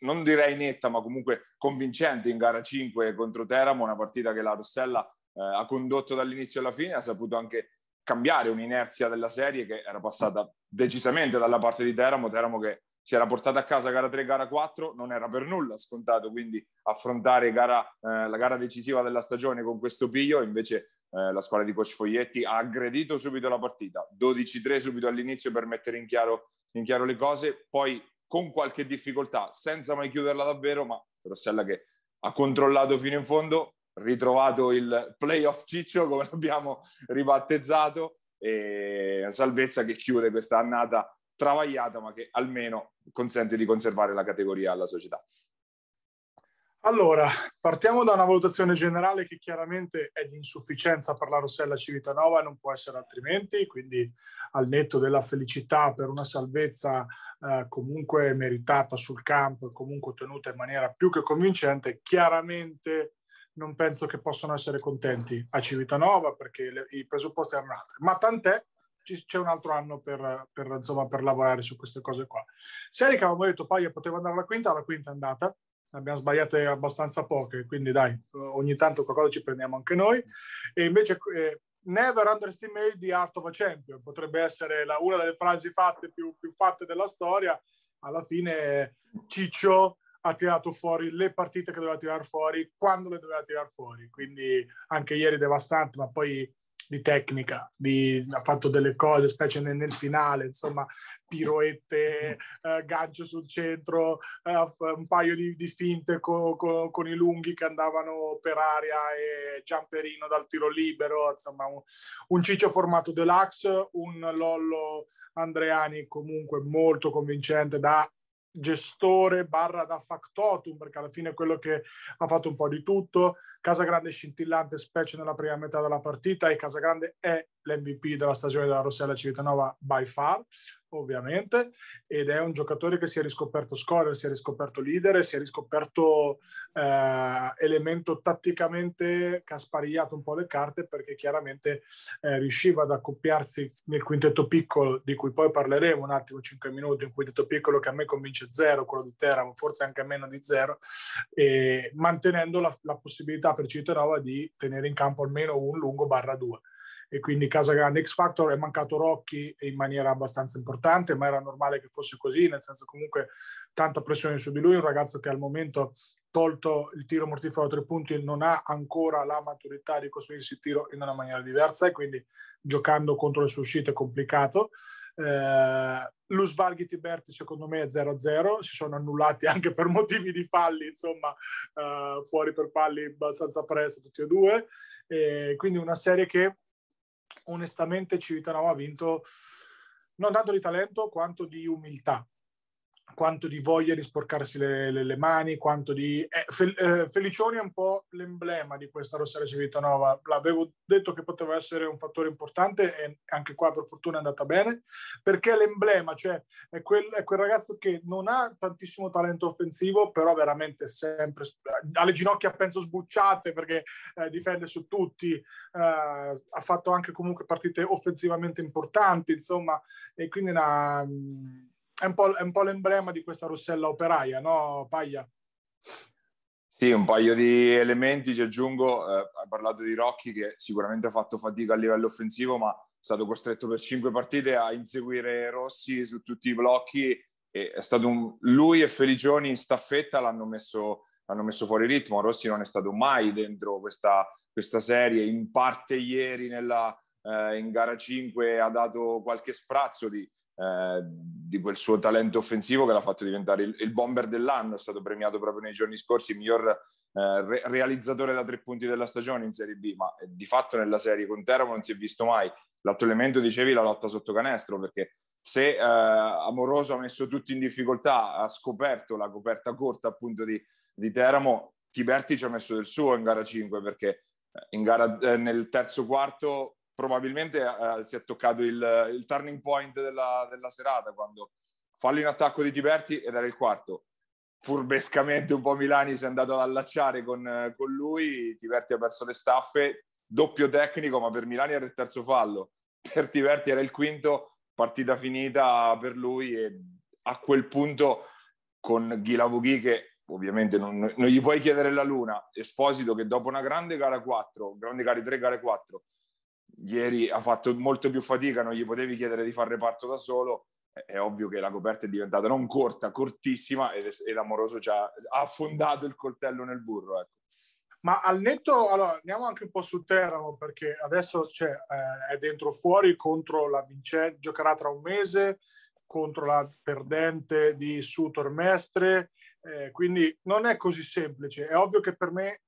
non direi netta, ma comunque convincente in gara 5 contro Teramo, una partita che la Rossella ha condotto dall'inizio alla fine, ha saputo anche cambiare un'inerzia della serie che era passata decisamente dalla parte di Teramo, Teramo che si era portata a casa gara 3, gara 4, non era per nulla scontato quindi affrontare gara, eh, la gara decisiva della stagione con questo piglio, invece eh, la squadra di Coach Foglietti ha aggredito subito la partita, 12-3 subito all'inizio per mettere in chiaro, in chiaro le cose, poi con qualche difficoltà, senza mai chiuderla davvero, ma Rossella che ha controllato fino in fondo, ritrovato il playoff ciccio come l'abbiamo ribattezzato e salvezza che chiude questa annata travagliata ma che almeno consente di conservare la categoria alla società. Allora, partiamo da una valutazione generale che chiaramente è di insufficienza per la Rossella Civitanova e non può essere altrimenti, quindi al netto della felicità per una salvezza eh, comunque meritata sul campo e comunque ottenuta in maniera più che convincente, chiaramente non penso che possano essere contenti a Civitanova perché le, i presupposti erano altri, ma tant'è, c'è un altro anno per, per, insomma, per lavorare su queste cose qua. Serie che avevamo detto Paglia poteva andare alla quinta, la quinta è andata, abbiamo sbagliate abbastanza poche, quindi dai, ogni tanto qualcosa ci prendiamo anche noi. E invece eh, never underestimate the art of a champion, potrebbe essere la, una delle frasi fatte più, più fatte della storia. Alla fine Ciccio ha tirato fuori le partite che doveva tirare fuori quando le doveva tirare fuori. Quindi anche ieri devastante, ma poi di tecnica, di, ha fatto delle cose, specie nel, nel finale, insomma, piroette, eh, gancio sul centro, eh, un paio di, di finte co, co, con i lunghi che andavano per aria e giamperino dal tiro libero, insomma, un, un ciccio formato deluxe, un Lollo Andreani comunque molto convincente da gestore barra da factotum, perché alla fine è quello che ha fatto un po' di tutto. Casagrande scintillante, specie nella prima metà della partita, e Casagrande è l'MVP della stagione della Rossella Civitanova by far, ovviamente, ed è un giocatore che si è riscoperto scorer, si è riscoperto leader, si è riscoperto eh, elemento tatticamente che ha sparigliato un po' le carte perché chiaramente eh, riusciva ad accoppiarsi nel quintetto piccolo, di cui poi parleremo un attimo, 5 minuti, un quintetto piccolo che a me convince zero, quello di Teramo, forse anche meno di zero, e mantenendo la, la possibilità per Civitanova di tenere in campo almeno un lungo barra due e quindi Casa Grande X Factor è mancato Rocchi in maniera abbastanza importante, ma era normale che fosse così, nel senso comunque tanta pressione su di lui, un ragazzo che al momento tolto il tiro mortifero a tre punti non ha ancora la maturità di costruirsi il tiro in una maniera diversa e quindi giocando contro le sue uscite è complicato. Eh, Lusvalghi Tiberti secondo me è 0-0, si sono annullati anche per motivi di falli, insomma, eh, fuori per palli abbastanza presto tutti e due. E quindi una serie che onestamente Civitanova ha vinto non tanto di talento quanto di umiltà quanto di voglia di sporcarsi le, le, le mani, quanto di... Eh, Fel, eh, Felicioni è un po' l'emblema di questa Rossella Civitanova. L'avevo detto che poteva essere un fattore importante e anche qua per fortuna è andata bene, perché l'emblema, cioè è quel, è quel ragazzo che non ha tantissimo talento offensivo, però veramente sempre... ha le ginocchia penso sbucciate perché eh, difende su tutti, eh, ha fatto anche comunque partite offensivamente importanti, insomma, e quindi una è un, po', è un po' l'emblema di questa Rossella operaia, no, Paglia? Sì, un paio di elementi ci aggiungo. Eh, hai parlato di Rocchi che sicuramente ha fatto fatica a livello offensivo, ma è stato costretto per cinque partite a inseguire Rossi su tutti i blocchi. E è stato un... Lui e Felicioni in staffetta l'hanno messo, l'hanno messo fuori ritmo. Rossi non è stato mai dentro questa, questa serie. In parte ieri nella, eh, in gara 5 ha dato qualche sprazzo di, eh, di quel suo talento offensivo che l'ha fatto diventare il, il, bomber dell'anno, è stato premiato proprio nei giorni scorsi, miglior eh, re- realizzatore da tre punti della stagione in Serie B, ma eh, di fatto nella serie con Teramo non si è visto mai. L'altro elemento, dicevi, la lotta sotto canestro, perché se eh, Amoroso ha messo tutti in difficoltà, ha scoperto la coperta corta appunto di, di Teramo, Tiberti ci ha messo del suo in gara 5 perché eh, in gara, eh, nel terzo quarto probabilmente eh, si è toccato il, il turning point della, della, serata quando fallo in attacco di Tiberti ed era il quarto. furbescamente un po' Milani si è andato ad allacciare con, con lui, Tiverti ha perso le staffe, doppio tecnico, ma per Milani era il terzo fallo, per Tiverti era il quinto, partita finita per lui e a quel punto con Ghilavughi che ovviamente non, non, gli puoi chiedere la luna, Esposito che dopo una grande gara 4, grande gara 3, gare 4, ieri ha fatto molto più fatica, non gli potevi chiedere di fare reparto da solo, è ovvio che la coperta è diventata non corta, cortissima e, e l'amoroso ha, ha affondato il coltello nel burro. Ecco. Ma al netto, allora andiamo anche un po' sul Teramo perché adesso cioè, eh, è dentro fuori contro la vincente, giocherà tra un mese contro la perdente di Sutor Mestre, eh, quindi non è così semplice. È ovvio che per me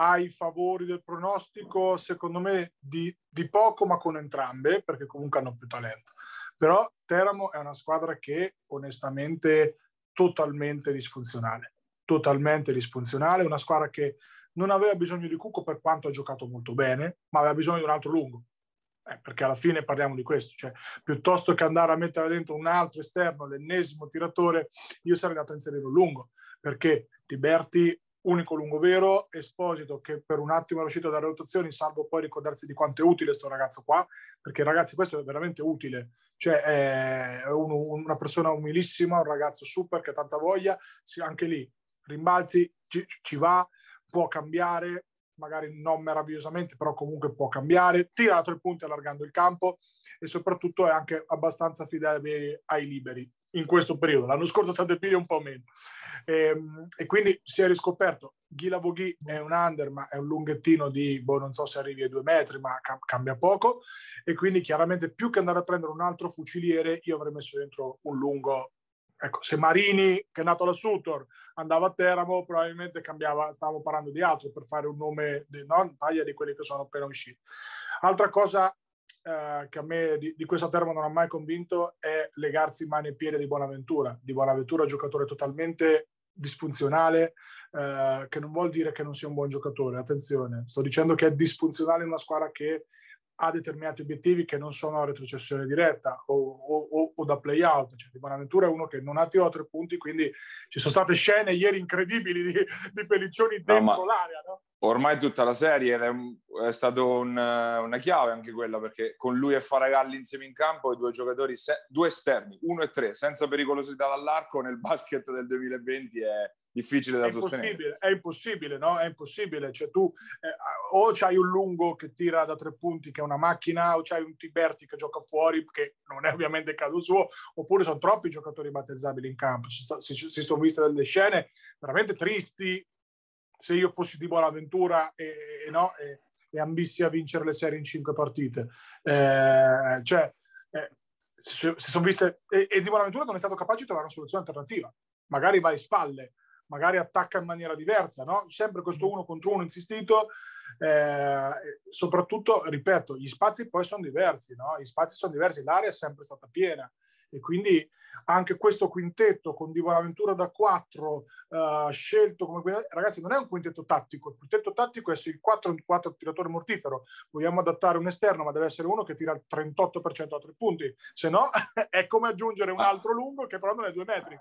ha i favori del pronostico, secondo me di, di poco, ma con entrambe, perché comunque hanno più talento. Però Teramo è una squadra che onestamente totalmente disfunzionale, totalmente disfunzionale, una squadra che non aveva bisogno di Cucco per quanto ha giocato molto bene, ma aveva bisogno di un altro lungo. Eh, perché alla fine parliamo di questo, cioè piuttosto che andare a mettere dentro un altro esterno, l'ennesimo tiratore, io sarei andato a inserire un lungo, perché Tiberti unico lungo vero, Esposito che per un attimo è riuscito a dare rotazioni, salvo poi ricordarsi di quanto è utile sto ragazzo qua, perché ragazzi questo è veramente utile, cioè è un, una persona umilissima, un ragazzo super che ha tanta voglia, anche lì rimbalzi, ci, ci va, può cambiare, magari non meravigliosamente, però comunque può cambiare, tira a tre punti allargando il campo e soprattutto è anche abbastanza fedele ai liberi in questo periodo. L'anno scorso Sant'Epidio un po' meno. E, ehm, e, quindi si è riscoperto, Ghila Voghi è un under, ma è un lunghettino di, boh, non so se arrivi ai due metri, ma cam- cambia poco. E quindi chiaramente più che andare a prendere un altro fuciliere, io avrei messo dentro un lungo Ecco, se Marini, che è nato alla Sutor, andava a Teramo, probabilmente cambiava, stavamo parlando di altro per fare un nome, di, no? Taglia di quelli che sono appena usciti. Altra cosa eh, che a me di, di, questa Teramo non ha mai convinto è legarsi mani e piedi di Buonaventura. Di Buonaventura giocatore totalmente disfunzionale, eh, che non vuol dire che non sia un buon giocatore, attenzione, sto dicendo che è disfunzionale in una squadra che ha determinati obiettivi che non sono retrocessione diretta o, o, o da play out. Cioè, di Bonaventura è uno che non ha tirato tre punti, quindi ci sono state scene ieri incredibili di, di Pelliccioni dentro no, l'area. No? Ormai tutta la serie è, è stata un, una chiave anche quella perché con lui e Faragalli insieme in campo i due giocatori, se, due esterni, uno e tre, senza pericolosità dall'arco nel basket del 2020 è, difficile da è sostenere. È impossibile, no? È impossibile. Cioè tu eh, o c'hai un lungo che tira da tre punti che è una macchina, o c'hai un Tiberti che gioca fuori, che non è ovviamente il caso suo, oppure sono troppi giocatori battezzabili in campo. Si, sta, si, si sono viste delle scene veramente tristi. Se io fossi di Buonaventura e, e, no, e, e ambissi a vincere le serie in cinque partite. Eh, cioè, eh, si, si sono viste... E, e di Buonaventura non è stato capace di trovare una soluzione alternativa. Magari va in spalle, magari attacca in maniera diversa, no? Sempre questo uno contro uno insistito, eh, soprattutto, ripeto, gli spazi poi sono diversi, no? Gli spazi sono diversi, l'area è sempre stata piena e quindi anche questo quintetto con Di Bonaventura da 4 uh, scelto come ragazzi non è un quintetto tattico il quintetto tattico è se il 4 è un 4 tiratore mortifero. Vogliamo adattare un esterno ma deve essere uno che tira il 38% a tre punti se no è come aggiungere un ah. altro lungo che però non è due metri.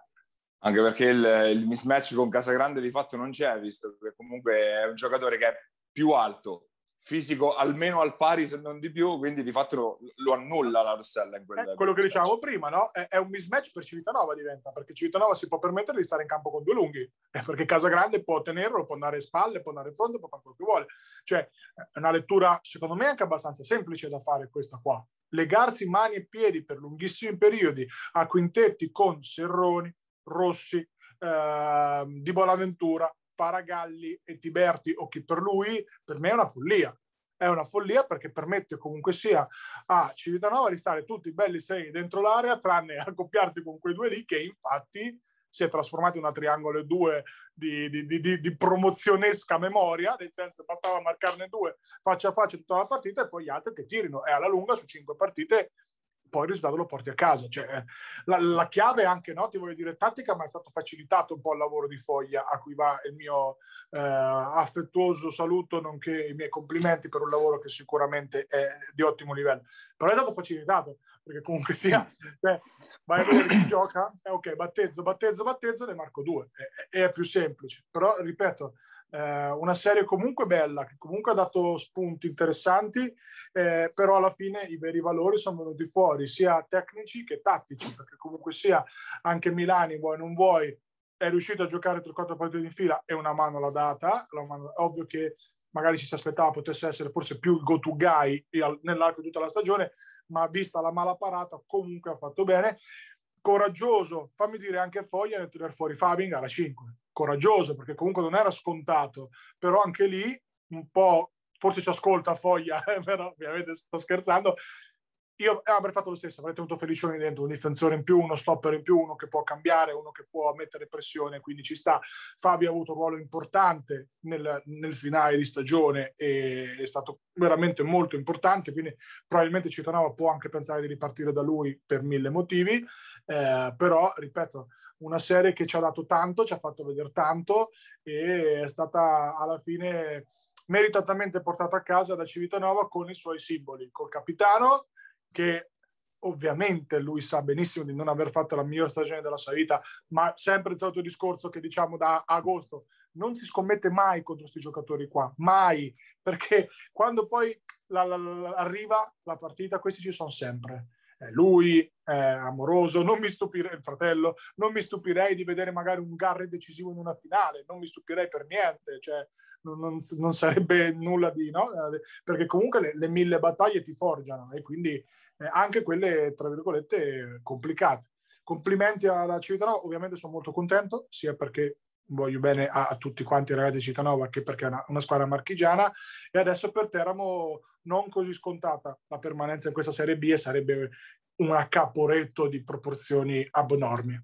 Anche perché il, il, mismatch con Casagrande di fatto non c'è, visto che comunque è un giocatore che è più alto, fisico almeno al pari se non di più, quindi di fatto lo, annulla la Rossella in quel, eh, quello che dicevamo prima, no? È, è, un mismatch per Civitanova diventa, perché Civitanova si può permettere di stare in campo con due lunghi, eh, perché Casagrande può tenerlo, può andare a spalle, può andare in fondo, può fare quello che vuole. Cioè, è una lettura, secondo me, anche abbastanza semplice da fare questa qua. Legarsi mani e piedi per lunghissimi periodi a quintetti con Serroni, Rossi, eh, Di Bonaventura, Faragalli e Tiberti o chi per lui, per me è una follia. È una follia perché permette comunque sia a Civitanova di stare tutti belli sei dentro l'area, tranne accoppiarsi con quei due lì che infatti si è trasformato in una triangolo 2 di, di, di, di, promozionesca memoria, nel senso bastava marcarne due faccia a faccia tutta la partita e poi gli altri che tirino. E alla lunga su cinque partite poi il risultato lo porti a casa. Cioè, la, la, chiave anche, no, ti voglio dire, tattica, ma è stato facilitato un po' il lavoro di foglia a cui va il mio, eh, affettuoso saluto nonché i miei complimenti per un lavoro che sicuramente è di ottimo livello. Però è stato facilitato, perché comunque sia, cioè, vai a vedere chi gioca, eh, ok, battezzo, battezzo, battezzo, ne marco due, è, è più semplice. Però, ripeto, eh, una serie comunque bella, che comunque ha dato spunti interessanti, eh, però alla fine i veri valori sono venuti fuori, sia tecnici che tattici, perché comunque sia anche Milani, vuoi non vuoi, è riuscito a giocare 3-4 partite in fila e una mano l'ha data. Mano, ovvio che magari ci si aspettava potesse essere forse più il go-to guy nell'arco di tutta la stagione, ma vista la mala parata comunque ha fatto bene. Coraggioso, fammi dire anche Foglia nel tirare fuori Fabing alla 5. Coraggioso perché comunque non era scontato, però anche lì un po', forse ci ascolta Foglia, però ovviamente sto scherzando, io eh, avrei fatto lo stesso, avrei tenuto Felicioni dentro, un difensore in più, uno stopper in più, uno che può cambiare, uno che può mettere pressione, quindi ci sta. Fabio ha avuto un ruolo importante nel, nel finale di stagione è stato veramente molto importante, quindi probabilmente Citanova può anche pensare di ripartire da lui per mille motivi, eh, però ripeto, una serie che ci ha dato tanto, ci ha fatto vedere tanto e è stata alla fine meritatamente portata a casa da Civitanova con i suoi simboli, col capitano che ovviamente lui sa benissimo di non aver fatto la migliore stagione della sua vita, ma sempre il solito discorso che diciamo da agosto, non si scommette mai contro questi giocatori qua, mai, perché quando poi la, la, la, arriva la partita, questi ci sono sempre lui, è amoroso, non mi stupirei, il fratello, non mi stupirei di vedere magari un Garry decisivo in una finale, non mi stupirei per niente, cioè non, non, non sarebbe nulla di, no? Perché comunque le, le mille battaglie ti forgiano e quindi eh, anche quelle, tra virgolette, complicate. Complimenti alla Civitanova, ovviamente sono molto contento, sia perché voglio bene a, a, tutti quanti i ragazzi di Citanova che perché è una, una, squadra marchigiana e adesso per Teramo non così scontata la permanenza in questa Serie B e sarebbe un accaporetto di proporzioni abnormi.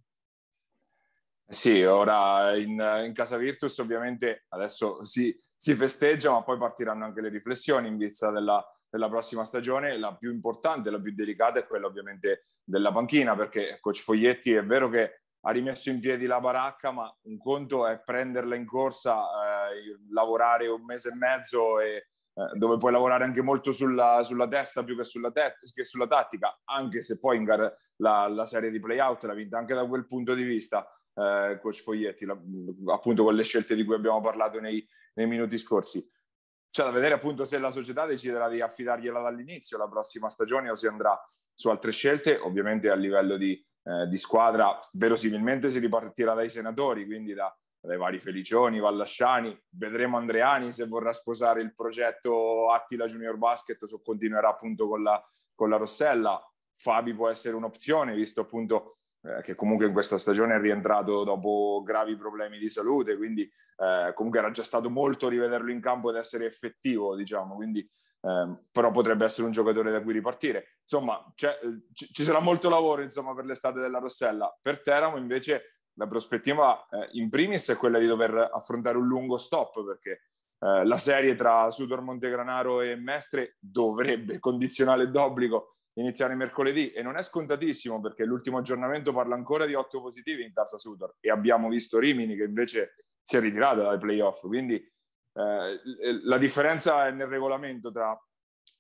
Sì, ora in, in casa Virtus ovviamente adesso si, si, festeggia ma poi partiranno anche le riflessioni in vista della, della prossima stagione. La più importante, la più delicata è quella ovviamente della panchina perché Coach Foglietti è vero che ha rimesso in piedi la baracca, ma un conto è prenderla in corsa, eh, lavorare un mese e mezzo e eh, dove puoi lavorare anche molto sulla, sulla testa più che sulla, te- che sulla, tattica, anche se poi in gara la, la serie di playout l'ha vinta anche da quel punto di vista eh, coach Foglietti, la, appunto con le scelte di cui abbiamo parlato nei, nei minuti scorsi. C'è da vedere appunto se la società deciderà di affidargliela dall'inizio la prossima stagione o se andrà su altre scelte, ovviamente a livello di, eh, di squadra verosimilmente si ripartirà dai senatori, quindi da, dai vari Felicioni, Vallasciani, vedremo Andreani se vorrà sposare il progetto Attila Junior Basket o continuerà appunto con la, con la Rossella. Fabi può essere un'opzione, visto appunto eh, che comunque in questa stagione è rientrato dopo gravi problemi di salute, quindi eh, comunque era già stato molto rivederlo in campo ed essere effettivo, diciamo, quindi eh, però potrebbe essere un giocatore da cui ripartire. Insomma, c- ci sarà molto lavoro insomma, per l'estate della Rossella. Per Teramo invece la prospettiva eh, in primis è quella di dover affrontare un lungo stop perché eh, la serie tra Sudor Montegranaro e Mestre dovrebbe, condizionale d'obbligo, iniziare mercoledì e non è scontatissimo perché l'ultimo aggiornamento parla ancora di otto positivi in casa Sudor e abbiamo visto Rimini che invece si è ritirato dai playoff. Quindi eh, la differenza è nel regolamento tra,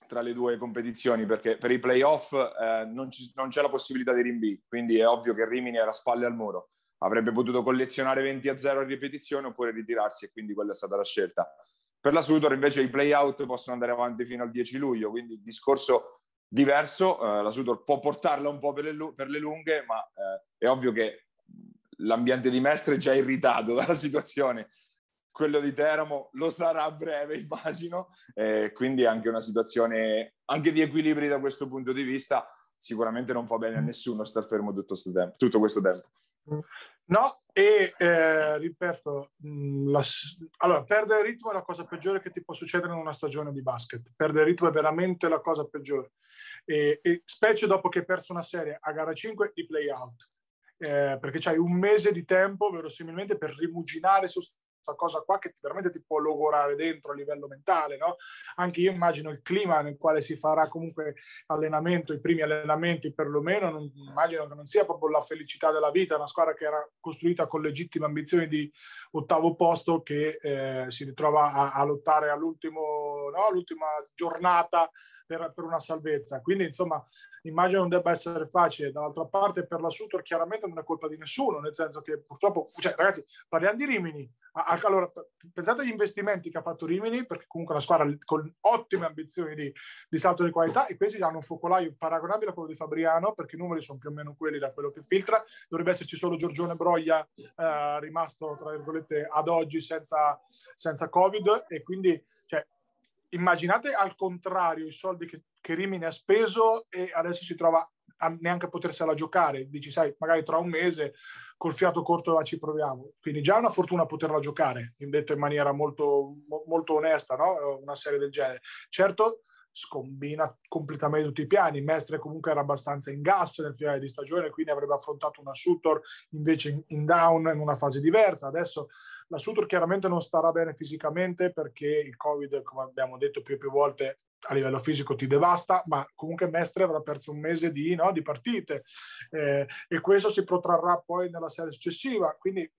tra, le due competizioni perché per i playoff eh, non, non, c'è la possibilità di rinvii, quindi è ovvio che Rimini era spalle al muro, avrebbe potuto collezionare 20 a 0 a ripetizione oppure ritirarsi e quindi quella è stata la scelta. Per la Sudor invece i playout possono andare avanti fino al 10 luglio, quindi il discorso diverso, eh, la Sudor può portarla un po' per le, per le lunghe, ma eh, è ovvio che l'ambiente di Mestre è già irritato dalla situazione quello di Teramo lo sarà a breve, immagino, eh, quindi anche una situazione anche di equilibri da questo punto di vista. Sicuramente non fa bene a nessuno star fermo tutto, questo tempo, tutto questo tempo. No, e eh, ripeto, mm, la, allora, perdere il ritmo è la cosa peggiore che ti può succedere in una stagione di basket. Perdere il ritmo è veramente la cosa peggiore. E, e specie dopo che hai perso una serie a gara 5 di play out. Eh, perché c'hai un mese di tempo verosimilmente per rimuginare su cosa qua che veramente ti può logorare dentro a livello mentale, no? Anche io immagino il clima nel quale si farà comunque allenamento, i primi allenamenti perlomeno, non, immagino che non sia proprio la felicità della vita, una squadra che era costruita con legittime ambizioni di ottavo posto che eh, si ritrova a, a lottare all'ultimo, no? all'ultima giornata per, per, una salvezza. Quindi, insomma, immagino non debba essere facile. Dall'altra parte, per la Sutor chiaramente non è colpa di nessuno, nel senso che purtroppo, cioè, ragazzi, parliamo di Rimini. Allora, pensate agli investimenti che ha fatto Rimini, perché comunque è una squadra con ottime ambizioni di, di salto di qualità, e questi hanno un focolaio paragonabile a quello di Fabriano, perché i numeri sono più o meno quelli da quello che filtra. Dovrebbe esserci solo Giorgione Broglia, eh, rimasto tra virgolette ad oggi senza, senza Covid, e quindi immaginate al contrario i soldi che, che Rimini ha speso e adesso si trova a neanche potersela giocare. Dici, sai, magari tra un mese col fiato corto ci proviamo. Quindi già è una fortuna poterla giocare, detto in maniera molto, molto onesta, no? una serie del genere. Certo, scombina completamente tutti i piani. Mestre comunque era abbastanza in gas nel finale di stagione, quindi avrebbe affrontato una Sutor invece in, in down in una fase diversa. Adesso la Sutor chiaramente non starà bene fisicamente perché il Covid, come abbiamo detto più e più volte, a livello fisico ti devasta, ma comunque Mestre avrà perso un mese di, no, di partite eh, e questo si protrarrà poi nella serie successiva. Quindi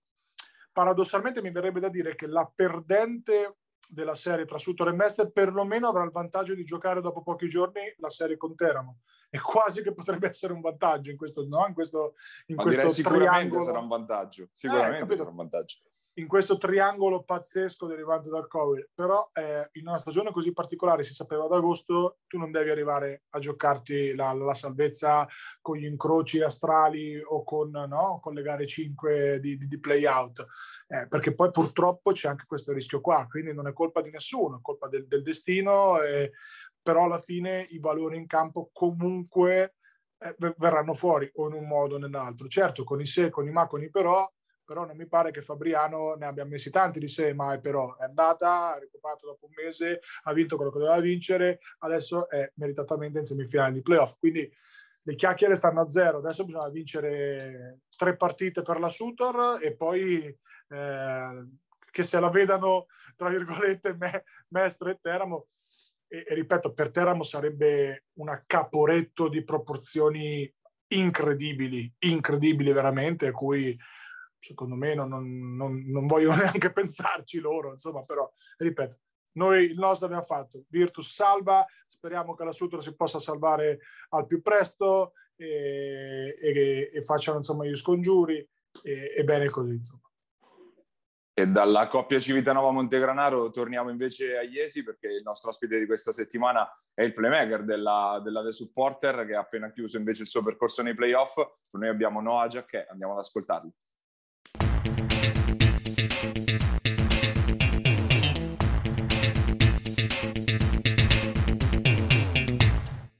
paradossalmente mi verrebbe da dire che la perdente della serie tra Sutor e Mestre perlomeno avrà il vantaggio di giocare dopo pochi giorni la serie con Teramo e quasi che potrebbe essere un vantaggio in questo, no? in questo, in questo sicuramente triangolo. sarà un vantaggio sicuramente eh, sarà un vantaggio in questo triangolo pazzesco derivante dal Covid. Però eh, in una stagione così particolare, si sapeva ad agosto, tu non devi arrivare a giocarti la, la salvezza con gli incroci astrali o con, no, con le gare 5 di, di, di play-out, eh, perché poi purtroppo c'è anche questo rischio qua, quindi non è colpa di nessuno, è colpa del, del destino, eh, però alla fine i valori in campo comunque eh, verranno fuori o in un modo o nell'altro. Certo, con i se, con i ma, con i però, però non mi pare che Fabriano ne abbia messi tanti di sé, ma però è andata, ha recuperato dopo un mese, ha vinto quello che doveva vincere, adesso è meritatamente in semifinale di playoff. Quindi le chiacchiere stanno a zero, adesso bisogna vincere tre partite per la Sutor e poi eh, che se la vedano, tra virgolette, me, Mestre e Teramo. E, e ripeto, per Teramo sarebbe un caporetto di proporzioni incredibili, incredibili veramente, a cui secondo me non, non, non, voglio neanche pensarci loro, insomma, però, ripeto, noi il nostro abbiamo fatto, Virtus salva, speriamo che la Sutra si possa salvare al più presto e, e, e facciano insomma gli scongiuri e, e bene così insomma. E dalla coppia Civitanova Montegranaro torniamo invece a Iesi perché il nostro ospite di questa settimana è il playmaker della, della The Supporter che ha appena chiuso invece il suo percorso nei playoff. Noi abbiamo Noah Giacchè, andiamo ad ascoltarlo.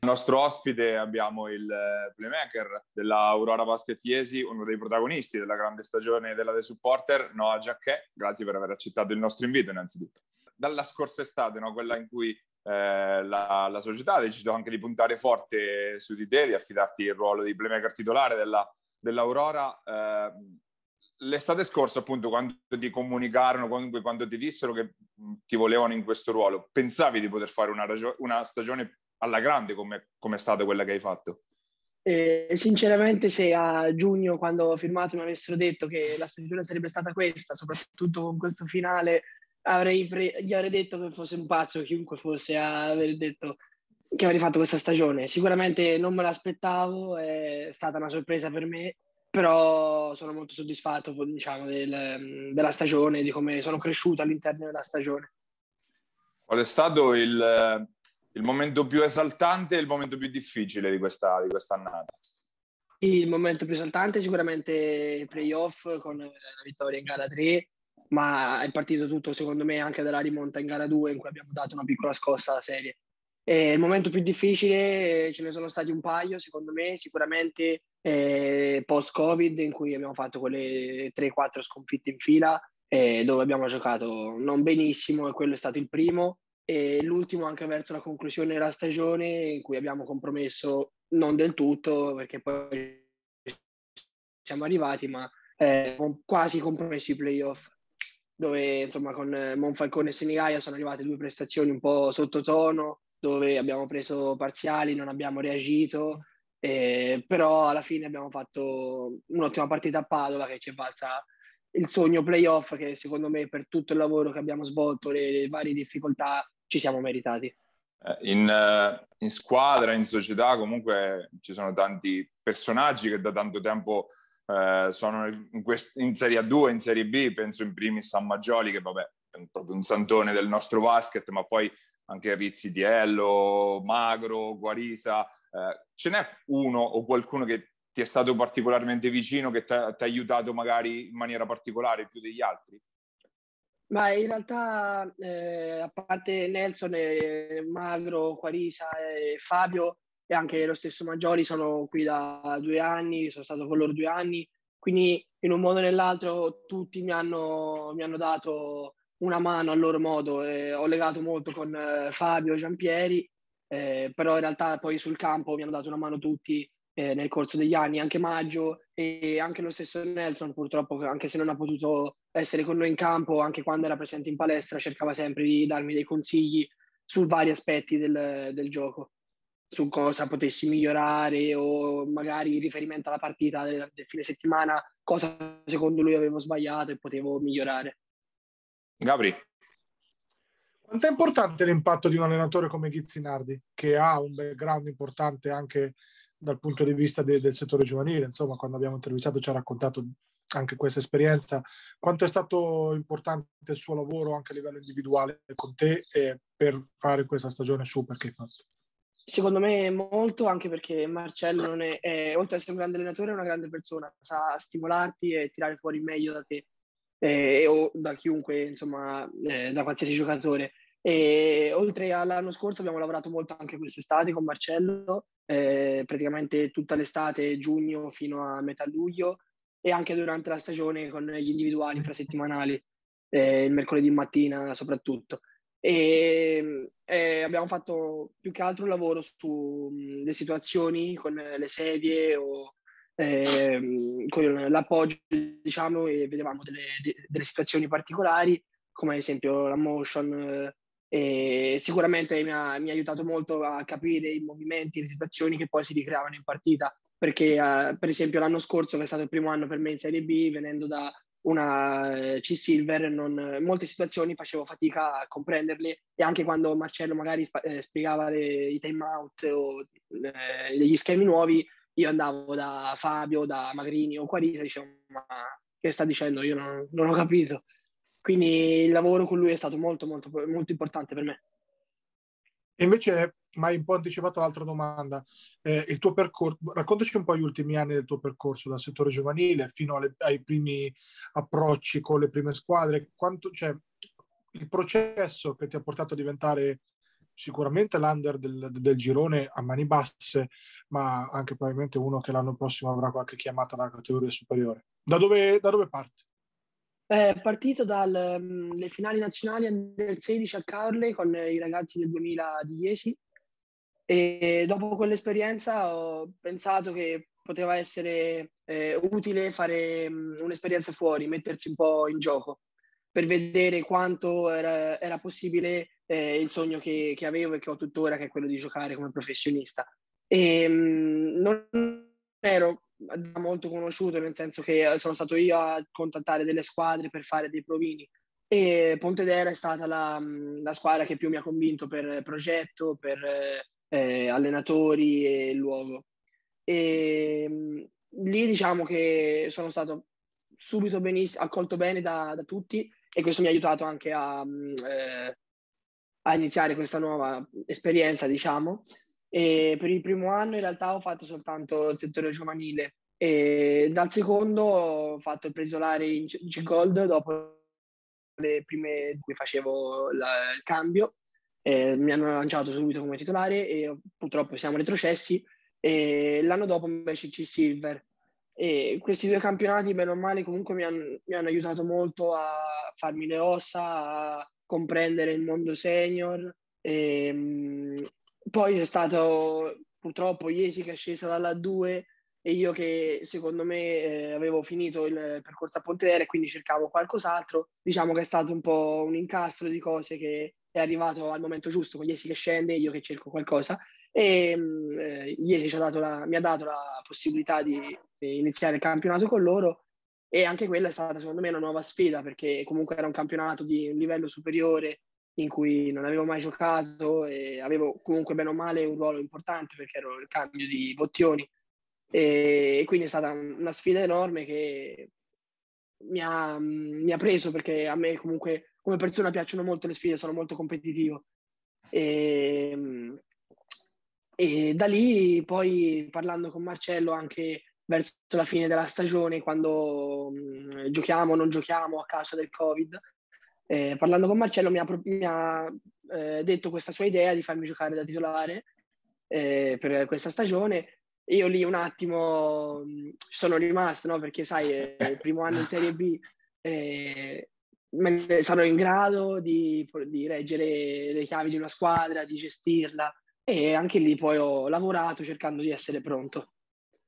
Nostro ospite abbiamo il eh, playmaker dell'Aurora Basket Iesi, uno dei protagonisti della grande stagione della The Supporter, Noah Giacchè. Grazie per aver accettato il nostro invito innanzitutto. Dalla scorsa estate, no, quella in cui eh, la, la, società ha deciso anche di puntare forte su di te, di affidarti il ruolo di playmaker titolare della, dell'Aurora, eh, l'estate scorsa, appunto, quando ti comunicarono, comunque quando ti dissero che ti volevano in questo ruolo, pensavi di poter fare una, ragio- una stagione alla grande come, è stata quella che hai fatto? Eh, sinceramente, se a giugno, quando ho firmato, mi avessero detto che la stagione sarebbe stata questa, soprattutto con questo finale, avrei pre- gli avrei detto che fosse un pazzo chiunque fosse a aver detto che avrei fatto questa stagione. Sicuramente non me l'aspettavo, è stata una sorpresa per me però sono molto soddisfatto diciamo, del, della stagione, di come sono cresciuto all'interno della stagione. Qual è stato il, il momento più esaltante e il momento più difficile di, questa, di quest'annata? Il momento più esaltante sicuramente i playoff con la vittoria in gara 3, ma è partito tutto secondo me anche dalla rimonta in gara 2 in cui abbiamo dato una piccola scossa alla serie. E il momento più difficile ce ne sono stati un paio, secondo me, sicuramente eh, post-Covid in cui abbiamo fatto quelle 3-4 sconfitte in fila eh, dove abbiamo giocato non benissimo e quello è stato il primo e l'ultimo anche verso la conclusione della stagione in cui abbiamo compromesso non del tutto perché poi siamo arrivati ma eh, quasi compromesso i playoff dove insomma con Monfalcone e Senigaia sono arrivate due prestazioni un po' sottotono, dove abbiamo preso parziali, non abbiamo reagito, eh, però alla fine abbiamo fatto un'ottima partita a Padova che ci è valsa il sogno playoff che secondo me per tutto il lavoro che abbiamo svolto, le, le varie difficoltà, ci siamo meritati. Eh, in, eh, in, squadra, in società, comunque ci sono tanti personaggi che da tanto tempo eh, sono in, quest- in, Serie A2, in Serie B, penso in primis a Maggioli, che vabbè è proprio un santone del nostro basket, ma poi anche Rizzitiello, Magro, Guarisa. Eh, ce n'è uno o qualcuno che ti è stato particolarmente vicino, che ti ha aiutato magari in maniera particolare più degli altri? Ma in realtà, eh, a parte Nelson, e Magro, Quarisa e Fabio, e anche lo stesso Maggiori sono qui da due anni, sono stato con loro due anni, quindi in un modo o nell'altro tutti mi hanno, mi hanno dato una mano al loro modo. Eh, ho legato molto con eh, Fabio, Giampieri, eh, però in realtà poi sul campo mi hanno dato una mano tutti eh, nel corso degli anni, anche Maggio e anche lo stesso Nelson purtroppo, anche se non ha potuto essere con noi in campo, anche quando era presente in palestra, cercava sempre di darmi dei consigli su vari aspetti del, del gioco, su cosa potessi migliorare o magari in riferimento alla partita del, del fine settimana, cosa secondo lui avevo sbagliato e potevo migliorare. Gabri. Quanto è importante l'impatto di un allenatore come Ghizzinardi, che ha un background importante anche dal punto di vista de- del settore giovanile, insomma, quando abbiamo intervistato ci ha raccontato anche questa esperienza, quanto è stato importante il suo lavoro anche a livello individuale con te e per fare questa stagione super che hai fatto? Secondo me molto, anche perché Marcello non è, è, oltre ad essere un grande allenatore, è una grande persona, sa stimolarti e tirare fuori il meglio da te eh, o da chiunque, insomma, eh, da qualsiasi giocatore. E oltre all'anno scorso abbiamo lavorato molto anche quest'estate con Marcello, eh, praticamente tutta l'estate, giugno fino a metà luglio e anche durante la stagione con gli individuali infrasettimanali, eh, il mercoledì mattina soprattutto. E eh, abbiamo fatto più che altro un lavoro sulle situazioni con le sedie o eh, con l'appoggio, diciamo, e vedevamo delle, delle situazioni particolari, come ad esempio la motion e sicuramente mi ha, mi ha, aiutato molto a capire i movimenti, le situazioni che poi si ricreavano in partita, perché uh, per esempio l'anno scorso, che è stato il primo anno per me in Serie B, venendo da una eh, C-Silver, non, molte situazioni facevo fatica a comprenderle e anche quando Marcello magari sp- eh, spiegava le, i time out o eh, degli schemi nuovi, io andavo da Fabio, da Magrini o Quarisa e dicevo ma che sta dicendo? Io non, non ho capito. Quindi il lavoro con lui è stato molto, molto, molto importante per me. E invece mi hai un po' anticipato l'altra domanda. Eh, il tuo percorso, raccontaci un po' gli ultimi anni del tuo percorso dal settore giovanile fino alle, ai primi approcci con le prime squadre. Quanto, cioè, il processo che ti ha portato a diventare sicuramente l'under del, del, girone a mani basse, ma anche probabilmente uno che l'anno prossimo avrà qualche chiamata alla categoria superiore. Da dove, da dove parte? È partito dalle um, finali nazionali del 16 a Carle con i ragazzi del 2000 di Iesi e dopo quell'esperienza ho pensato che poteva essere eh, utile fare um, un'esperienza fuori, mettersi un po' in gioco per vedere quanto era, era possibile eh, il sogno che, che, avevo e che ho tuttora, che è quello di giocare come professionista. E, um, non ero molto conosciuto, nel senso che sono stato io a contattare delle squadre per fare dei provini e Pontedera è stata la, la squadra che più mi ha convinto per progetto, per eh, allenatori e luogo. E lì diciamo che sono stato subito benissimo, accolto bene da, da tutti e questo mi ha aiutato anche a, eh, a iniziare questa nuova esperienza, diciamo. E per il primo anno in realtà ho fatto soltanto il settore giovanile e dal secondo ho fatto il presolare in C-Gold dopo le prime in cui facevo la, il cambio. Eh, mi hanno lanciato subito come titolare e purtroppo siamo retrocessi e l'anno dopo invece C-Silver. E questi due campionati, bene o male, comunque mi hanno, mi hanno aiutato molto a farmi le ossa, a comprendere il mondo senior. E, poi c'è stato purtroppo Iesi che è scesa dalla 2 e io che secondo me eh, avevo finito il percorso a Pontedera e quindi cercavo qualcos'altro, diciamo che è stato un po' un incastro di cose che è arrivato al momento giusto, con Iesi che scende e io che cerco qualcosa e eh, Iesi la, mi ha dato la possibilità di, di iniziare il campionato con loro e anche quella è stata secondo me una nuova sfida perché comunque era un campionato di un livello superiore in cui non avevo mai giocato e avevo comunque bene o male un ruolo importante perché ero il cambio di Bottioni. E quindi è stata una sfida enorme che mi ha, mi ha preso perché a me comunque come persona piacciono molto le sfide, sono molto competitivo. E, e da lì poi parlando con Marcello anche verso la fine della stagione quando mh, giochiamo o non giochiamo a causa del covid eh, parlando con Marcello mi ha, mi ha eh, detto questa sua idea di farmi giocare da titolare eh, per questa stagione. Io lì un attimo mh, sono rimasto, no? perché sai, è il primo anno in Serie B, eh, sarò in grado di, di reggere le chiavi di una squadra, di gestirla e anche lì poi ho lavorato cercando di essere pronto.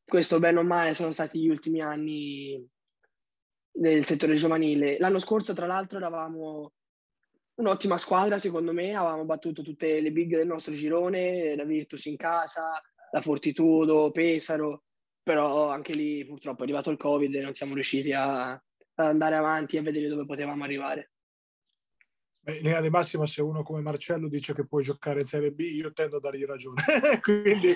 Questo bene o male sono stati gli ultimi anni del settore giovanile. L'anno scorso, tra l'altro, eravamo un'ottima squadra, secondo me, avevamo battuto tutte le big del nostro girone, la Virtus in casa, la Fortitudo, Pesaro, però anche lì purtroppo è arrivato il Covid e non siamo riusciti a, ad andare avanti e a vedere dove potevamo arrivare. In linea di massima, se uno come Marcello dice che puoi giocare in Serie B, io tendo a dargli ragione. quindi...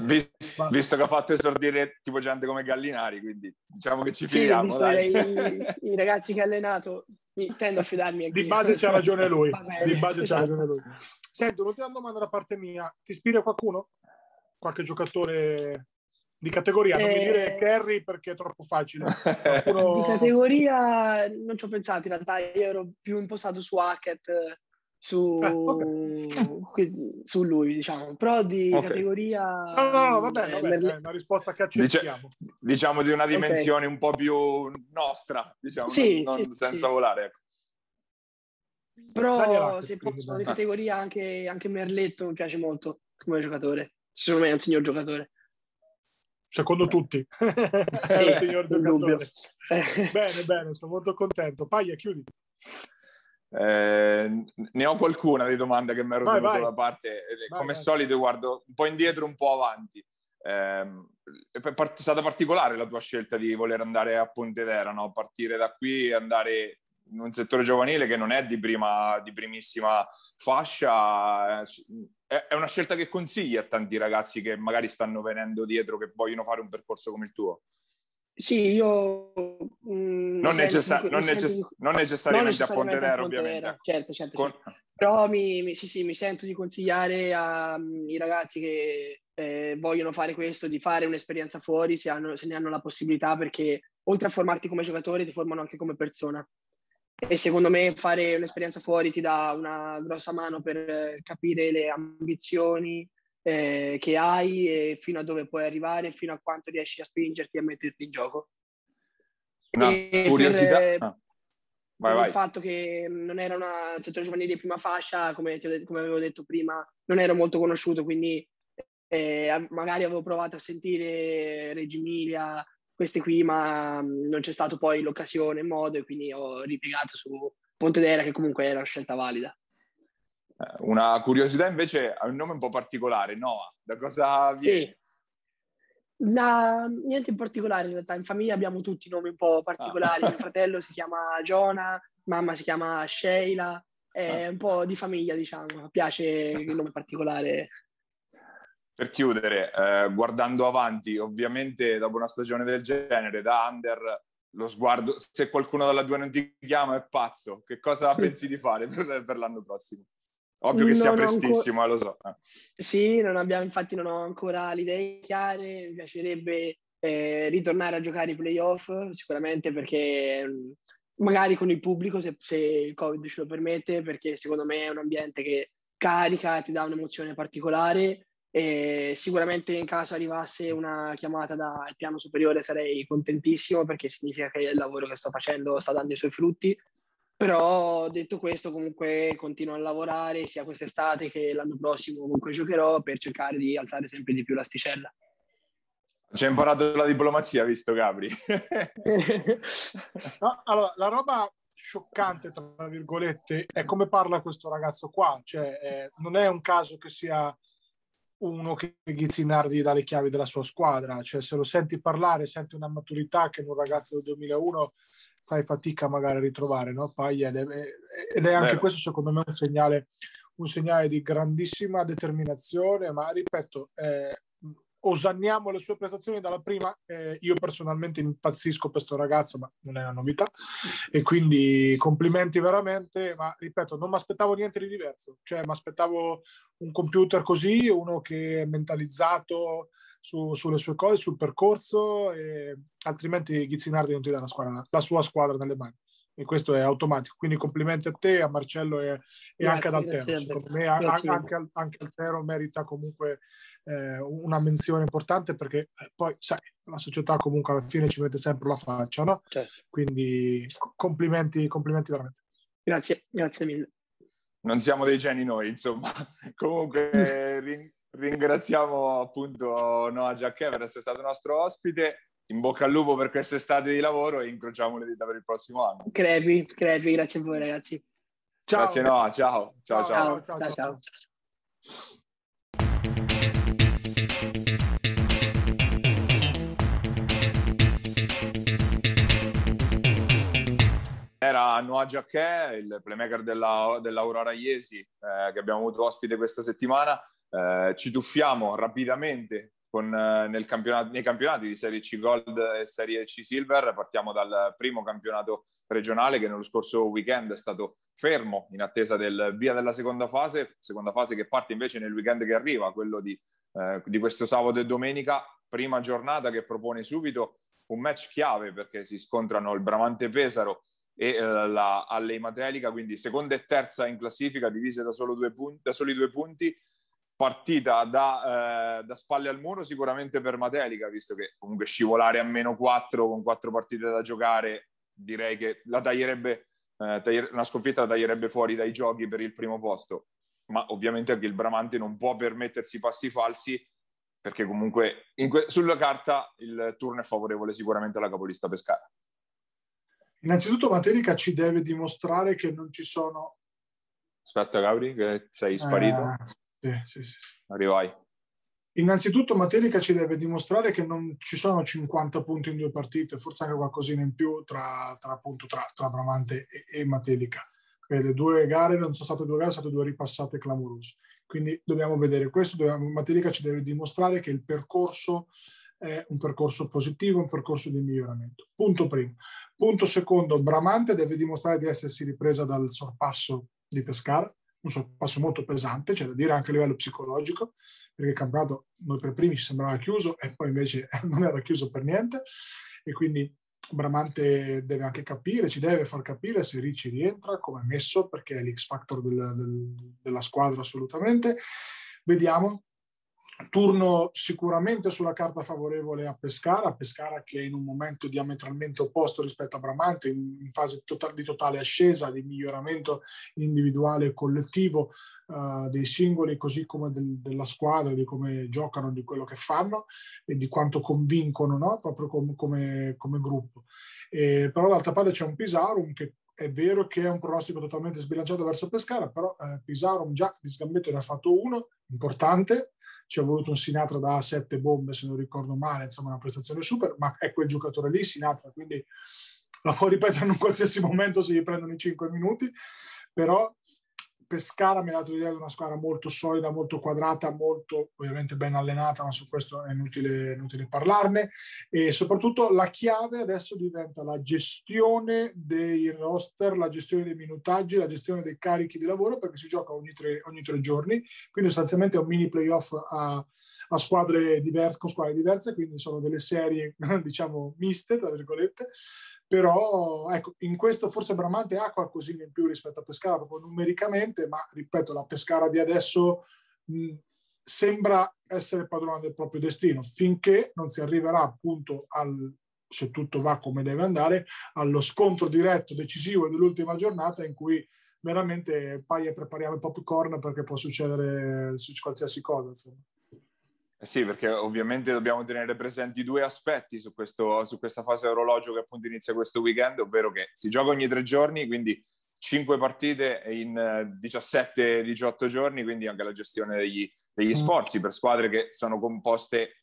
visto, visto, che ha fatto esordire tipo gente come Gallinari, quindi diciamo che ci fidiamo. Sì, i, I, ragazzi che ha allenato, mi, tendo a fidarmi anche Di base c'ha ragione lui. Di base esatto. c'ha ragione lui. Senti, un'ultima domanda da parte mia. Ti ispira qualcuno? Qualche giocatore di categoria, non mi dire eh, Kerry perché è troppo facile. Qualcuno... Di categoria non ci ho pensato, in realtà io ero più impostato su Hackett, su, eh, okay. su lui, diciamo, però di okay. categoria... No, no, no, va bene, va bene, è una risposta che accettiamo. Dice, diciamo di una dimensione okay. un po' più nostra, diciamo, sì, non, sì, non senza sì. volare. Ecco. Però se posso, di categoria anche, anche Merletto mi piace molto come giocatore, secondo me è un signor giocatore secondo tutti. Il signor bene bene sono molto contento. Paglia chiudi. Eh, ne ho qualcuna di domande che mi ero vai, tenuto da parte. Vai, come vai. solito guardo un po' indietro un po' avanti. Eh, è stata particolare la tua scelta di voler andare a Pontedera no? partire da qui e andare in un settore giovanile che non è di, prima, di primissima fascia, è, è, una scelta che consigli a tanti ragazzi che magari stanno venendo dietro, che vogliono fare un percorso come il tuo? Sì, io... Mh, mm, non, necessa- non, necess- non, necessariamente non, a Pontedera, ovviamente. Certo, certo, Con... certo. Però mi, mi, sì, sì, mi sento di consigliare ai mm, ragazzi che eh, vogliono fare questo, di fare un'esperienza fuori se, hanno, se ne hanno la possibilità, perché oltre a formarti come giocatore ti formano anche come persona e secondo me fare un'esperienza fuori ti dà una grossa mano per capire le ambizioni eh, che hai e fino a dove puoi arrivare, fino a quanto riesci a spingerti e a metterti in gioco. Una e curiosità. Per, ah. vai, vai. il fatto che non era una settore giovanile di prima fascia, come, detto, come avevo detto prima, non ero molto conosciuto, quindi eh, magari avevo provato a sentire Reggio Emilia, queste qui, ma mm, non c'è stato poi l'occasione modo e quindi ho ripiegato su Pontedera che comunque era una scelta valida. Eh, una curiosità invece ha un nome un po' particolare, Noah. Da cosa viene? Sì. Da, niente in particolare in realtà, in famiglia abbiamo tutti nomi un po' particolari. Ah. Mio fratello si chiama Jonah, mamma si chiama Sheila, è ah. un po' di famiglia diciamo, piace il nome particolare per chiudere, eh, guardando avanti, ovviamente dopo una stagione del genere, da under, lo sguardo, se qualcuno dalla 2 non ti chiama è pazzo, che cosa pensi di fare per, per, l'anno prossimo? Ovvio che non sia prestissimo, ancora... lo so. Eh. Sì, non abbiamo, infatti non ho ancora le idee chiare, mi piacerebbe eh, ritornare a giocare i playoff, sicuramente perché mm, magari con il pubblico, se, se il Covid ce lo permette, perché secondo me è un ambiente che carica, ti dà un'emozione particolare e sicuramente in caso arrivasse una chiamata dal piano superiore sarei contentissimo perché significa che il lavoro che sto facendo sta dando i suoi frutti. Però detto questo, comunque continuo a lavorare sia quest'estate che l'anno prossimo comunque giocherò per cercare di alzare sempre di più l'asticella. Ci ha imparato la diplomazia, visto Gabri. no, allora, la roba scioccante, tra virgolette, è come parla questo ragazzo qua. Cioè, eh, non è un caso che sia uno che Ghizzinardi dà le chiavi della sua squadra. Cioè, se lo senti parlare, senti una maturità che in un ragazzo del 2001 fai fatica magari a ritrovare, no? Paglia, ed è, ed è anche Beh. questo secondo me un segnale, un segnale di grandissima determinazione, ma ripeto, eh, osanniamo le sue prestazioni dalla prima. Eh, io personalmente impazzisco per questo ragazzo, ma non è una novità. E quindi complimenti veramente. Ma ripeto, non mi aspettavo niente di diverso. Cioè, mi aspettavo un computer così, uno che è mentalizzato su, sulle sue cose, sul percorso. Altrimenti Ghizzinardi non ti dà la, squadra, la sua squadra nelle mani e questo è automatico. Quindi complimenti a te, a Marcello e, e grazie, anche ad Altero. Secondo me anche, anche, anche Altero merita comunque eh, una menzione importante perché eh, poi, sai, la società comunque alla fine ci mette sempre la faccia, no? Certo. Quindi complimenti, complimenti veramente. Grazie, grazie mille. Non siamo dei geni noi, insomma. comunque ring- ringraziamo appunto Noah Giacchè per essere stato nostro ospite in bocca al lupo per quest'estate di lavoro e incrociamo le dita per il prossimo anno. Crepi, crepi, grazie a voi ragazzi. Ciao. Grazie Noah, ciao. Ciao, ciao. ciao, ciao, ciao. Era Noah Giacchè, il playmaker della, dell'Aurora Iesi, eh, che abbiamo avuto ospite questa settimana. Eh, ci tuffiamo rapidamente con, eh, campionato, nei campionati di Serie C Gold e Serie C Silver. Partiamo dal primo campionato regionale che nello scorso weekend è stato fermo in attesa del via della seconda fase, seconda fase che parte invece nel weekend che arriva, quello di, eh, di questo sabato e domenica, prima giornata che propone subito un match chiave perché si scontrano il Bramante Pesaro e eh, la Alley Matelica, quindi seconda e terza in classifica divise da, solo due punti, da soli due punti partita da, eh, da, spalle al muro sicuramente per Matelica, visto che comunque scivolare a meno 4 con quattro partite da giocare, direi che la taglierebbe, eh, una sconfitta la taglierebbe fuori dai giochi per il primo posto. Ma ovviamente anche il Bramante non può permettersi passi falsi, perché comunque que- sulla carta il turno è favorevole sicuramente alla capolista Pescara. Innanzitutto Matelica ci deve dimostrare che non ci sono... Aspetta Gabri, che sei sparito. Eh sì, sì, sì. Arrivai. Innanzitutto Matelica ci deve dimostrare che non ci sono 50 punti in due partite, forse anche qualcosina in più tra, tra, appunto, tra, tra Bramante e, e Matelica. Le due gare non sono state due gare, sono state due ripassate clamorose. Quindi dobbiamo vedere questo. Dobbiamo, Matelica ci deve dimostrare che il percorso è un percorso positivo, un percorso di miglioramento. Punto primo. Punto secondo, Bramante deve dimostrare di essersi ripresa dal sorpasso di Pescara un sorpasso molto pesante, c'è da dire anche a livello psicologico, perché il campionato noi per primi ci sembrava chiuso e poi invece non era chiuso per niente e quindi Bramante deve anche capire, ci deve far capire se Ricci rientra, come è messo, perché è l'X Factor del, del, della squadra assolutamente. Vediamo, Turno sicuramente sulla carta favorevole a Pescara, Pescara che è in un momento diametralmente opposto rispetto a Bramante, in fase tota-, di totale ascesa, di miglioramento individuale e collettivo uh, dei singoli, così come del, della squadra, di come giocano, di quello che fanno e di quanto convincono no? proprio com- come, come, gruppo. E, però d'altra parte c'è un Pisarum che è vero che è un pronostico totalmente sbilanciato verso Pescara, però eh, Pisarum già di sgambetto ne ha fatto uno importante, ci è voluto un Sinatra da sette bombe, se non ricordo male, insomma una prestazione super, ma è quel giocatore lì, Sinatra, quindi la può ripetere in un qualsiasi momento se gli prendono i cinque minuti, però Pescara mi ha dato l'idea di una squadra molto solida, molto quadrata, molto ovviamente ben allenata, ma su questo è inutile, inutile, parlarne. E soprattutto la chiave adesso diventa la gestione dei roster, la gestione dei minutaggi, la gestione dei carichi di lavoro, perché si gioca ogni tre, ogni tre giorni, quindi sostanzialmente è un mini playoff a, a squadre diverse, con squadre diverse, quindi sono delle serie diciamo miste, tra virgolette, però ecco, in questo forse Bramante ha qualcosina in più rispetto a Pescara proprio numericamente, ma ripeto, la Pescara di adesso mh, sembra essere padrona del proprio destino, finché non si arriverà appunto al, se tutto va come deve andare, allo scontro diretto decisivo dell'ultima giornata in cui veramente poi prepariamo il popcorn perché può succedere qualsiasi cosa. Insomma. Eh sì, perché ovviamente dobbiamo tenere presenti due aspetti su, questo, su questa fase orologio che appunto inizia questo weekend, ovvero che si gioca ogni tre giorni, quindi cinque partite in 17-18 eh, giorni, quindi anche la gestione degli, degli mm. sforzi per squadre che sono composte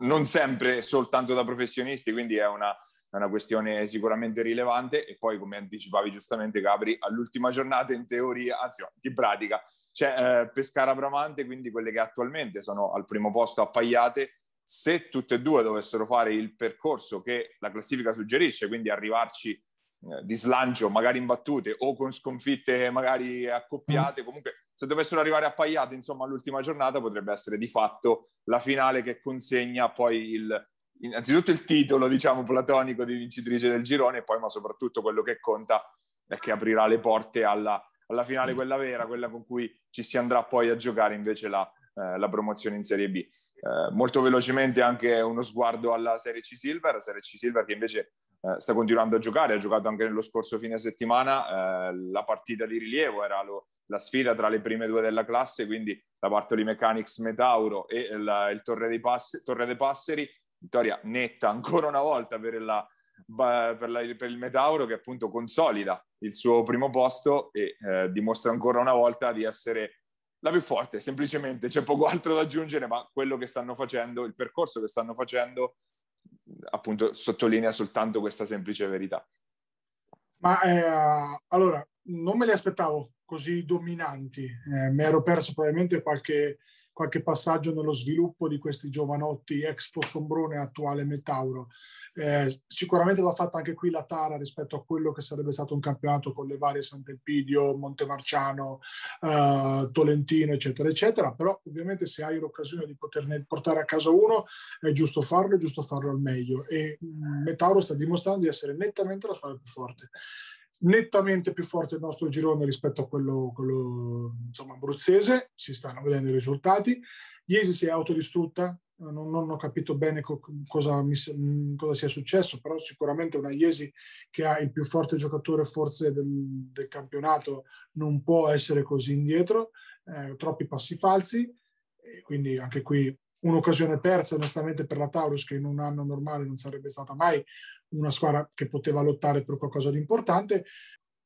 non sempre soltanto da professionisti, quindi è una, è una questione sicuramente rilevante e poi come anticipavi giustamente Gabri all'ultima giornata in teoria, anzi no, in pratica c'è eh, Pescara Bramante quindi quelle che attualmente sono al primo posto appaiate se tutte e due dovessero fare il percorso che la classifica suggerisce quindi arrivarci eh, di slancio magari imbattute o con sconfitte magari accoppiate mm. comunque se dovessero arrivare appaiate insomma all'ultima giornata potrebbe essere di fatto la finale che consegna poi il, innanzitutto il titolo, diciamo, platonico di vincitrice del girone, e poi, ma soprattutto quello che conta è che aprirà le porte alla, alla finale, mm. quella vera, quella con cui ci si andrà poi a giocare invece la, eh, la promozione in Serie B. Eh, molto velocemente anche uno sguardo alla Serie C Silver, Serie C Silver che invece eh, sta continuando a giocare, ha giocato anche nello scorso fine settimana, eh, la partita di rilievo era lo, la sfida tra le prime due della classe, quindi la Bartoli Mechanics Metauro e il, il Torre, dei Pass- Torre dei Passeri, vittoria netta ancora una volta per, la, per, la, per, il Metauro che appunto consolida il suo primo posto e eh, dimostra ancora una volta di essere la più forte, semplicemente c'è poco altro da aggiungere, ma quello che stanno facendo, il percorso che stanno facendo, appunto sottolinea soltanto questa semplice verità. Ma eh, allora, non me li aspettavo così dominanti, eh, mi ero perso probabilmente qualche qualche passaggio nello sviluppo di questi giovanotti ex Sombrone attuale Metauro. Eh, sicuramente va fatta anche qui la tara rispetto a quello che sarebbe stato un campionato con le varie Sant'Elpidio, Montemarciano, eh, Tolentino, eccetera, eccetera. Però ovviamente se hai l'occasione di poterne portare a casa uno è giusto farlo, è giusto farlo al meglio. E mm, Metauro sta dimostrando di essere nettamente la squadra più forte nettamente più forte il nostro girone rispetto a quello, quello insomma, abruzzese, si stanno vedendo i risultati. Iesi si è autodistrutta, non, non ho capito bene co- cosa, mi, cosa, sia successo, però sicuramente una Iesi che ha il più forte giocatore forse del, del campionato non può essere così indietro, eh, troppi passi falsi, quindi anche qui un'occasione persa onestamente per la Taurus che in un anno normale non sarebbe stata mai una squadra che poteva lottare per qualcosa di importante.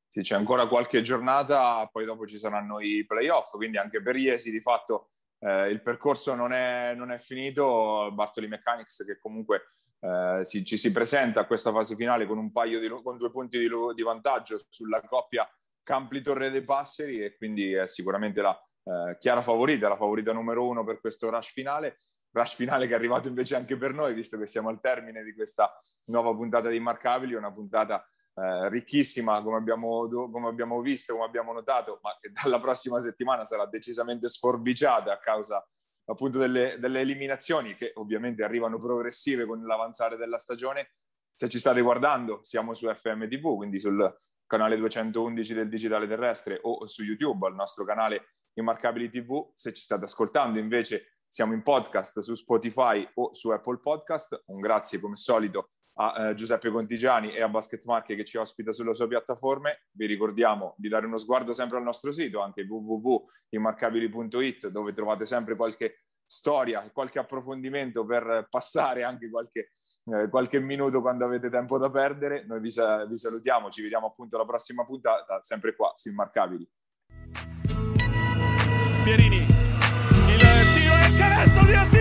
Sì, c'è ancora qualche giornata, poi dopo ci saranno i playoff, quindi anche per Iesi di fatto eh, il percorso non è, non è, finito. Bartoli Mechanics che comunque eh, si, ci si presenta a questa fase finale con un paio di, con due punti di, di vantaggio sulla coppia Campli Torre dei Passeri e quindi è sicuramente la eh, chiara favorita, la favorita numero uno per questo rush finale rush finale che è arrivato invece anche per noi, visto che siamo al termine di questa nuova puntata di Immarcabili, una puntata eh, ricchissima come abbiamo, come abbiamo, visto, come abbiamo notato, ma che dalla prossima settimana sarà decisamente sforbiciata a causa appunto delle, delle eliminazioni che ovviamente arrivano progressive con l'avanzare della stagione. Se ci state guardando, siamo su FMTV, quindi sul canale 211 del Digitale Terrestre o su YouTube, al nostro canale Immarcabili TV. Se ci state ascoltando invece siamo in podcast su Spotify o su Apple Podcast. Un grazie come solito a eh, Giuseppe Contigiani e a Basket Marche che ci ospita sulle sue piattaforme. Vi ricordiamo di dare uno sguardo sempre al nostro sito, anche www.immarcabili.it, dove trovate sempre qualche storia e qualche approfondimento per passare anche qualche, eh, qualche, minuto quando avete tempo da perdere. Noi vi, vi salutiamo, ci vediamo appunto alla prossima puntata, sempre qua su Immarcabili. Pierini Yeah.